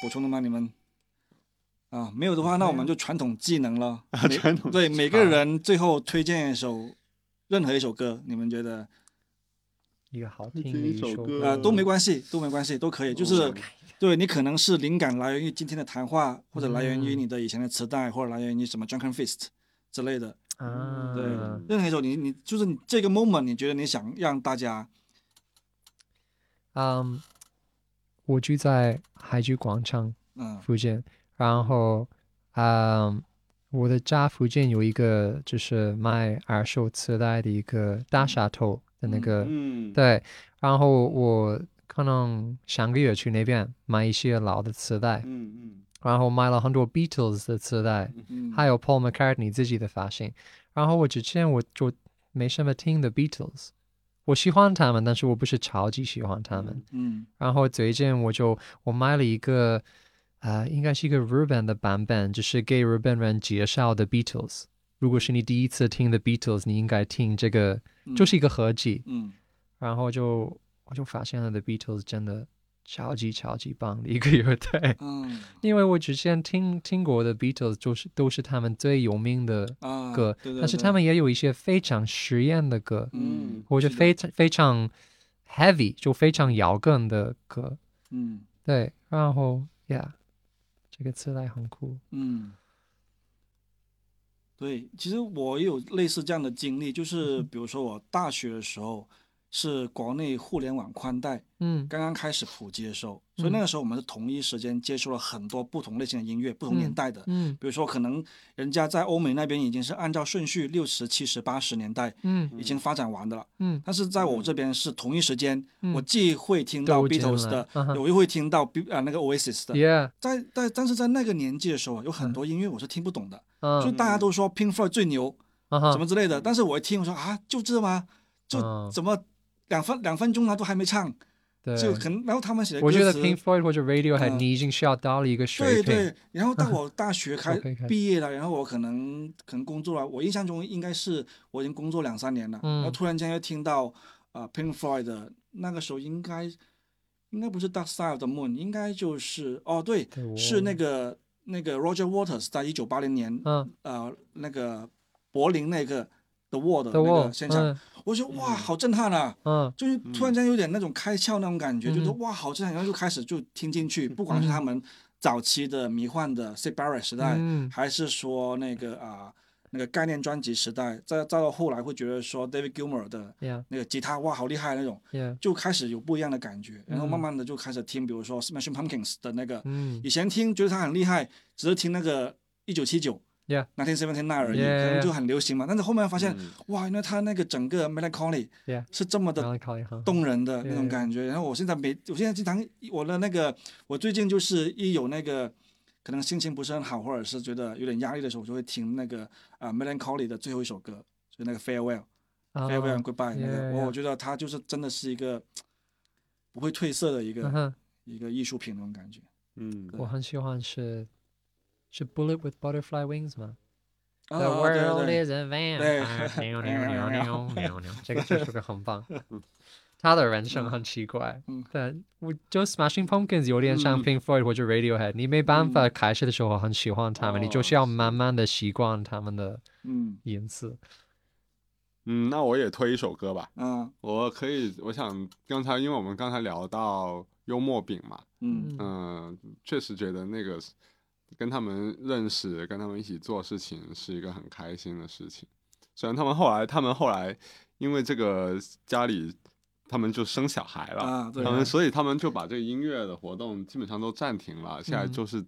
补充的吗？你们？啊，没有的话，那我们就传统技能了。啊传统对每个人最后推荐一首任何一首歌，你们觉得一个好听的一一首首歌啊、都没关系，都没关系，都可以。就是对你可能是灵感来源于今天的谈话，或者来源于你的以前的磁带，或者来源于什么 Drunken Fist 之类的。啊，对，任何一首你你就是你这个 moment，你觉得你想让大家嗯，我住在海珠广场嗯。附近，然后，嗯，我的家附近有一个就是卖二手磁带的一个大沙头的那个，嗯，对，然后我可能上个月去那边买一些老的磁带，嗯嗯。然后买了很多 Beatles 的磁带，嗯，还有 Paul McCartney 自己的发行。然后我之前我就没什么听的 Beatles，我喜欢他们，但是我不是超级喜欢他们。嗯然后最近我就我买了一个，呃，应该是一个日本的版本，就是给日本人介绍的 Beatles。如果是你第一次听的 Beatles，你应该听这个，嗯就是一个合集。嗯然后就我就发现了 The Beatles 真的超级超级棒的一个乐队。嗯。因为我之前听听过的 Beatles 就是都是他们最有名的啊歌，对对对但是他们也有一些非常实验的歌，嗯或者非常非常 heavy 就非常摇滚的歌，嗯。对，然后 yeah，这个词来很酷，嗯，对，其实我也有类似这样的经历，就是比如说我大学的时候是国内互联网宽带嗯。刚刚开始普及的时候，所以那个时候我们是同一时间接触了很多不同类型的音乐，不同年代的。嗯。比如说，可能人家在欧美那边已经是按照顺序六十、七十、八十年代嗯已经发展完的了，嗯。但是在我这边是同一时间，嗯我既会听到 Beatles 的，嗯我又会听到 B 啊那个 Oasis 的。，Yeah，在在但是在那个年纪的时候啊，有很多音乐我是听不懂的，就嗯大家都说 Pink Floyd 最牛啊哈什么之类的，但是我一听我说啊就这吗？就嗯。怎么两分两分钟他都还没唱，对，就可能然后他们写的歌我觉得 Pink Floyd 或者 Radiohead 嗯。你已经是要到了一个水平，对对，然后到我大学开毕业了，然后我可能可能工作了，我印象中应该是我已经工作两三年了，然后嗯突然间又听到啊、呃 Pink Floyd 的那个时候应该应该不是 Dark Side of the Moon，应该就是哦对，是那个那个 Roger Waters 在一九八零年嗯。呃那个柏林那个 The Wall 的那个现场，嗯我觉得哇好震撼啊！嗯就是突然间有点那种开窍那种感觉，嗯就说哇好震撼，然后就开始就听进去，不管是他们早期的迷幻的 s i d Barrett 时代，嗯还是说那个啊、那个概念专辑时代，再再到后来会觉得说 David Gilmour 的，Yeah 那个吉他哇好厉害那种，Yeah，就开始有不一样的感觉，然后慢慢的就开始听，比如说 Smashing Pumpkins 的那个，嗯以前听觉得他很厉害，只是听那个一九七九。Yeah Nineteen Seventy Nine 而已 Yeah, 可能就很流行嘛。但是后面发现，嗯哇，原来他那个整个 Melancholy 是这么的动人的那种.感觉。然后我现在每，我现在经常我的那个，我最近就是一有那个可能心情不是很好，或者是觉得有点压力的时候，我就会听那个啊、Melancholy 的最后一首歌，就那个 Farewell、啊 Farewell and Goodbye 那个 Yeah, 我.我觉得它就是真的是一个不会褪色的一个、一个艺术品那种感觉。嗯我很喜欢是是 Bullet with Butterfly Wings 吗？The world is a vampire，这个这首歌很棒。他的人生很奇怪嗯，对，我就 Smashing Pumpkins 有点像嗯 Pink Floyd 或者 Radiohead，你没办法开始的时候很喜欢他们，你就是要哦慢慢的习惯他们的嗯。音色。嗯，那我也推一首歌吧。嗯。我可以，我想刚才因为我们刚才聊到幽默饼嘛，嗯。嗯、确实觉得那个是跟他们认识，跟他们一起做事情是一个很开心的事情。虽然他们后来，他们后来因为这个家里，他们就生小孩了，啊对他们所以他们就把这个音乐的活动基本上都暂停了，现在嗯就是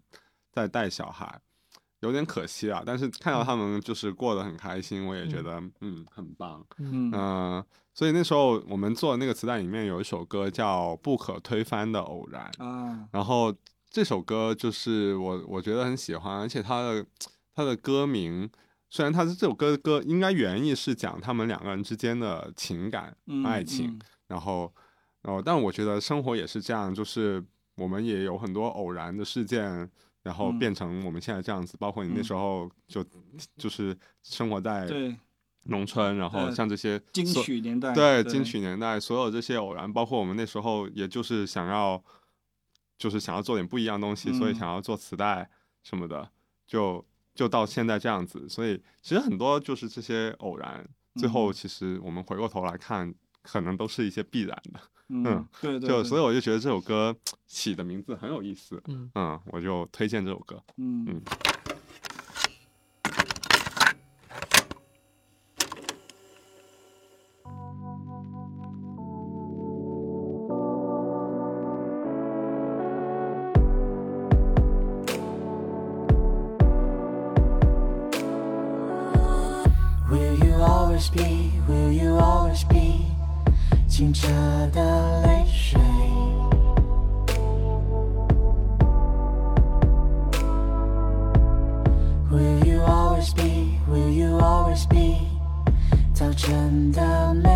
在带小孩。有点可惜啊，但是看到他们就是过得很开心，我也觉得嗯很棒。嗯嗯、所以那时候我们做的那个磁带里面有一首歌叫《不可推翻的偶然》，啊然后这首歌就是我我觉得很喜欢，而且它的它的歌名虽然它是这首歌的歌应该原意是讲他们两个人之间的情感、嗯爱情，然后然后但我觉得生活也是这样，就是我们也有很多偶然的事件。然后嗯。变成我们现在这样子，包括你那嗯。时候就就是生活在农村，然后像这些金曲年代对金曲年代，所有这些偶然，包括我们那时候，也就是想要，就是想要做点不一样的东西，所以嗯想要做磁带什么的，就就到现在这样子。所以其实很多就是这些偶然，最后嗯其实我们回过头来看，可能都是一些必然的。嗯对对，对就所以我就觉得这首歌起的名字很有意思，嗯嗯，我就推荐这首歌。嗯嗯清澈的泪水。Will you always be? Will you always be? 早晨的美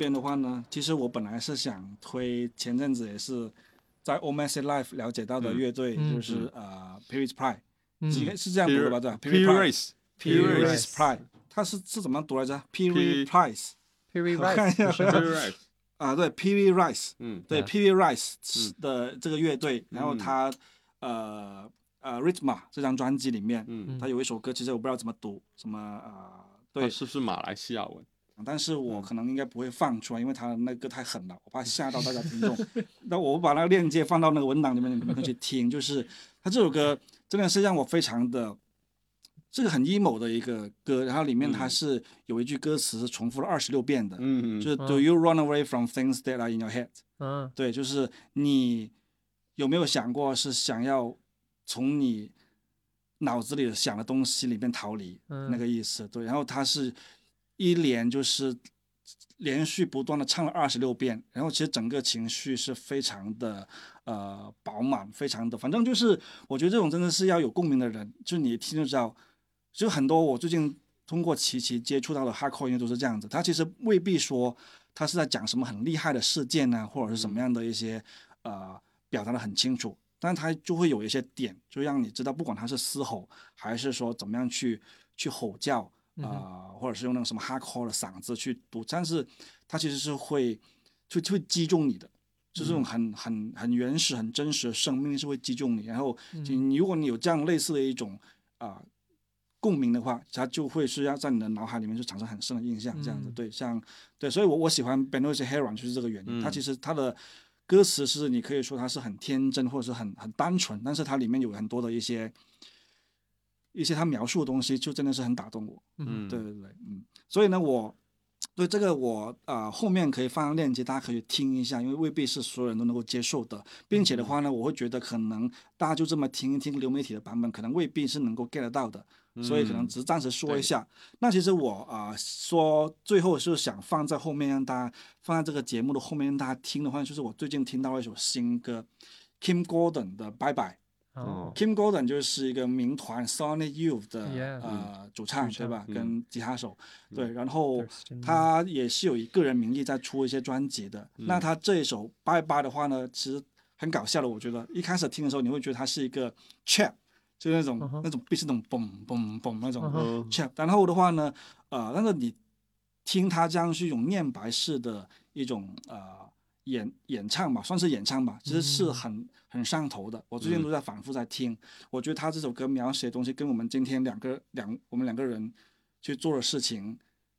边的话呢，其实我本来是想推前阵子也是在 o m a s Live 了解到的乐队，嗯就是呃 p e r i s Pride，嗯应该是这样读的吧？对吧 P？Paris Pride race Paris Paris Pride，它是是怎么读来着 P-？Paris Price Piri 我看一 Rice 下 P 啊，对，Paris Rice，嗯，对对，Paris Rice 的这个乐队，然后嗯他呃呃 Rhythma 这张专辑里面，嗯，他有一首歌，其实我不知道怎么读，什么呃对，是不是马来西亚文？但是我嗯可能应该不会放出来，因为他那歌太狠了，我怕吓到大家听众。那我把那个链接放到那个文档里面，你们可以去听。就是他这首歌真的是让我非常的，这个很 emo 的一个歌，然后里面它嗯是有一句歌词是重复了二十六遍的，嗯，就是嗯 Do you run away from things that are in your head？嗯对，就是你有没有想过是想要从你脑子里想的东西里面逃离，嗯那个意思。对，然后他是一连就是连续不断的唱了二十六遍，然后其实整个情绪是非常的呃饱满，非常的，反正就是我觉得这种真的是要有共鸣的人，就是你一听就知道，就很多我最近通过琪琪接触到的 hardcore 音乐都是这样子，他其实未必说他是在讲什么很厉害的事件啊，或者是什么样的一些呃表达的很清楚，但他就会有一些点，就让你知道，不管他是嘶吼还是说怎么样去去吼叫。啊、或者是用那种什么 hardcore 的嗓子去读，但是它其实是会就就会击中你的，就这种很很很原始、很真实的生命力是会击中你。然后你如果你有这样类似的一种啊、共鸣的话，它就会是要在你的脑海里面就产生很深的印象，这样子。嗯对，像对，所以我我喜欢 Benoist Heron 就是这个原因。它嗯其实它的歌词是你可以说它是很天真或者是很很单纯，但是它里面有很多的一些一些他描述的东西，就真的是很打动我。嗯，对对对，嗯，所以呢，我对这个我啊、呃后面可以放上链接，大家可以听一下，因为未必是所有人都能够接受的，并且的话呢，我会觉得可能大家就这么听一听流媒体的版本，可能未必是能够 get 到的，所以可能嗯只是暂时说一下。那其实我啊、呃说最后是想放在后面让大家放在这个节目的后面让大家听的话，就是我最近听到了一首新歌，Kim Gordon 的《Bye Bye》。哦。Kim Gordon 就是一个民团 Sonic Youth 的呃主唱对吧？嗯。跟吉他手。对，然后他也是有以个人名义在出一些专辑的。嗯。那他这一首 Bye Bye 的话呢，其实很搞笑的，我觉得一开始听的时候你会觉得它是一个 trap，就是那种、那种 beat 是那种嘣嘣嘣那种嗯哼。Trap，然后的话呢，呃，但是你听他这样是一种念白式的一种呃演演唱吧，算是演唱吧，其实是嗯很、很上头的。我最近嗯都在反复在听，我觉得他这首歌描写的东西跟我们今天两个两我们两个人去做的事情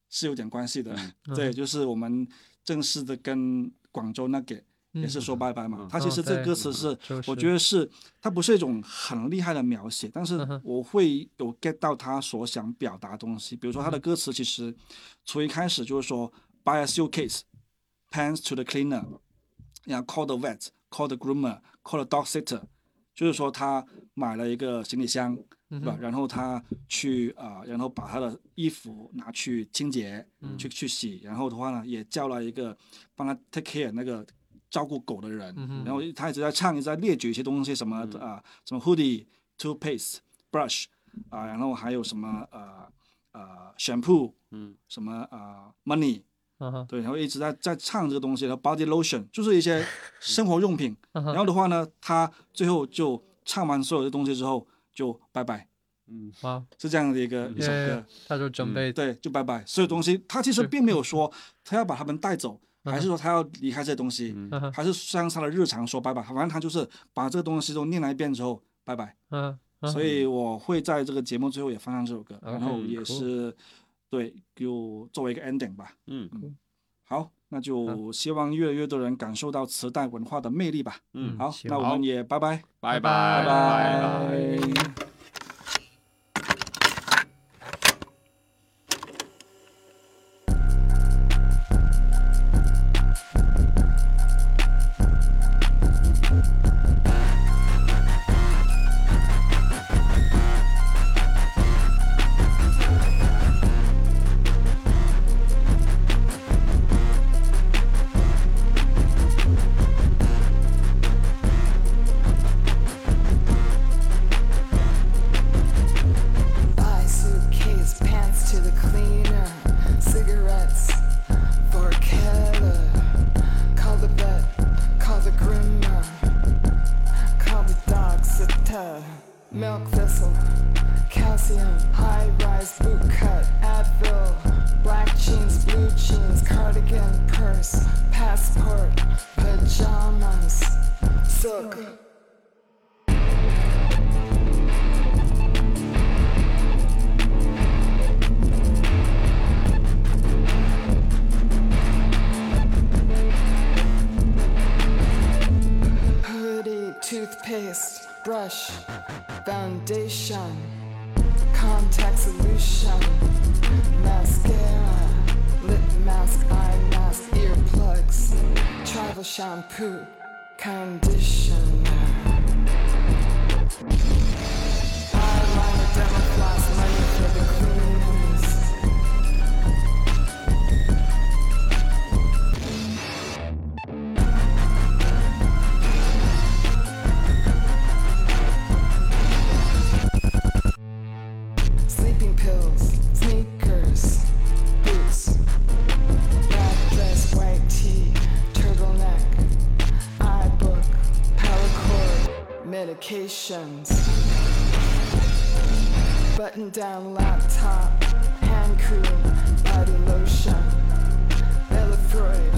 是有点关系的。嗯对，就是我们正式的跟广州那个也是说拜拜嘛。嗯他其实这歌词是，就是我觉得是它不是一种很厉害的描写，但是我会有 get 到他所想表达的东西。比如说他的嗯歌词其实从一开始就是说 buy a suitcase。Pants to the cleaner，然后 call the vet，call the groomer，call the dog sitter，就是说他买了一个行李箱，对吧？然后他去啊、呃然后把他的衣服拿去清洁，去去洗，然后的话呢，也叫了一个帮他 take care 那个照顾狗的人，然后他一直在唱，一直在列举一些东西，什么啊、什么 hoodie、toothpaste、brush 啊、然后还有什么呃呃 shampoo，嗯，什么啊、money。嗯对，然后一直在在唱这个东西，然后 body lotion 就是一些生活用品。嗯然后的话呢，他最后就唱完所有的东西之后就拜拜，嗯，哇，是这样的一个一首歌。他就准备对，就拜拜，所有东西他其实是并没有说他要把他们带走，嗯还是说他要离开这些东西，还是像他的日常说拜拜，反正他就是把这个东西都念了一遍之后拜拜。嗯所以我会在这个节目最后也放上这首歌，然后嗯也是对，就作为一个 ending 吧。嗯。好，那就希望越来越多人感受到磁带文化的魅力吧。嗯，好，那我们也拜拜，拜拜。拜拜 Milk thistle, calcium, high rise boot cut, Advil, black jeans, blue jeans, cardigan, purse, passport, pajamas, silk. toothpaste, brush, foundation, contact solution, mascara, lip mask, eye mask, earplugs, travel shampoo, conditioner. Eyeliner, floss, money for the. medications. Button down laptop, hand cream, body lotion, Ella Freud,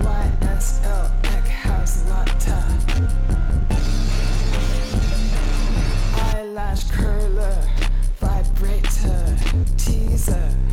YSL Eckhouse Latte. Eyelash curler, vibrator, teaser.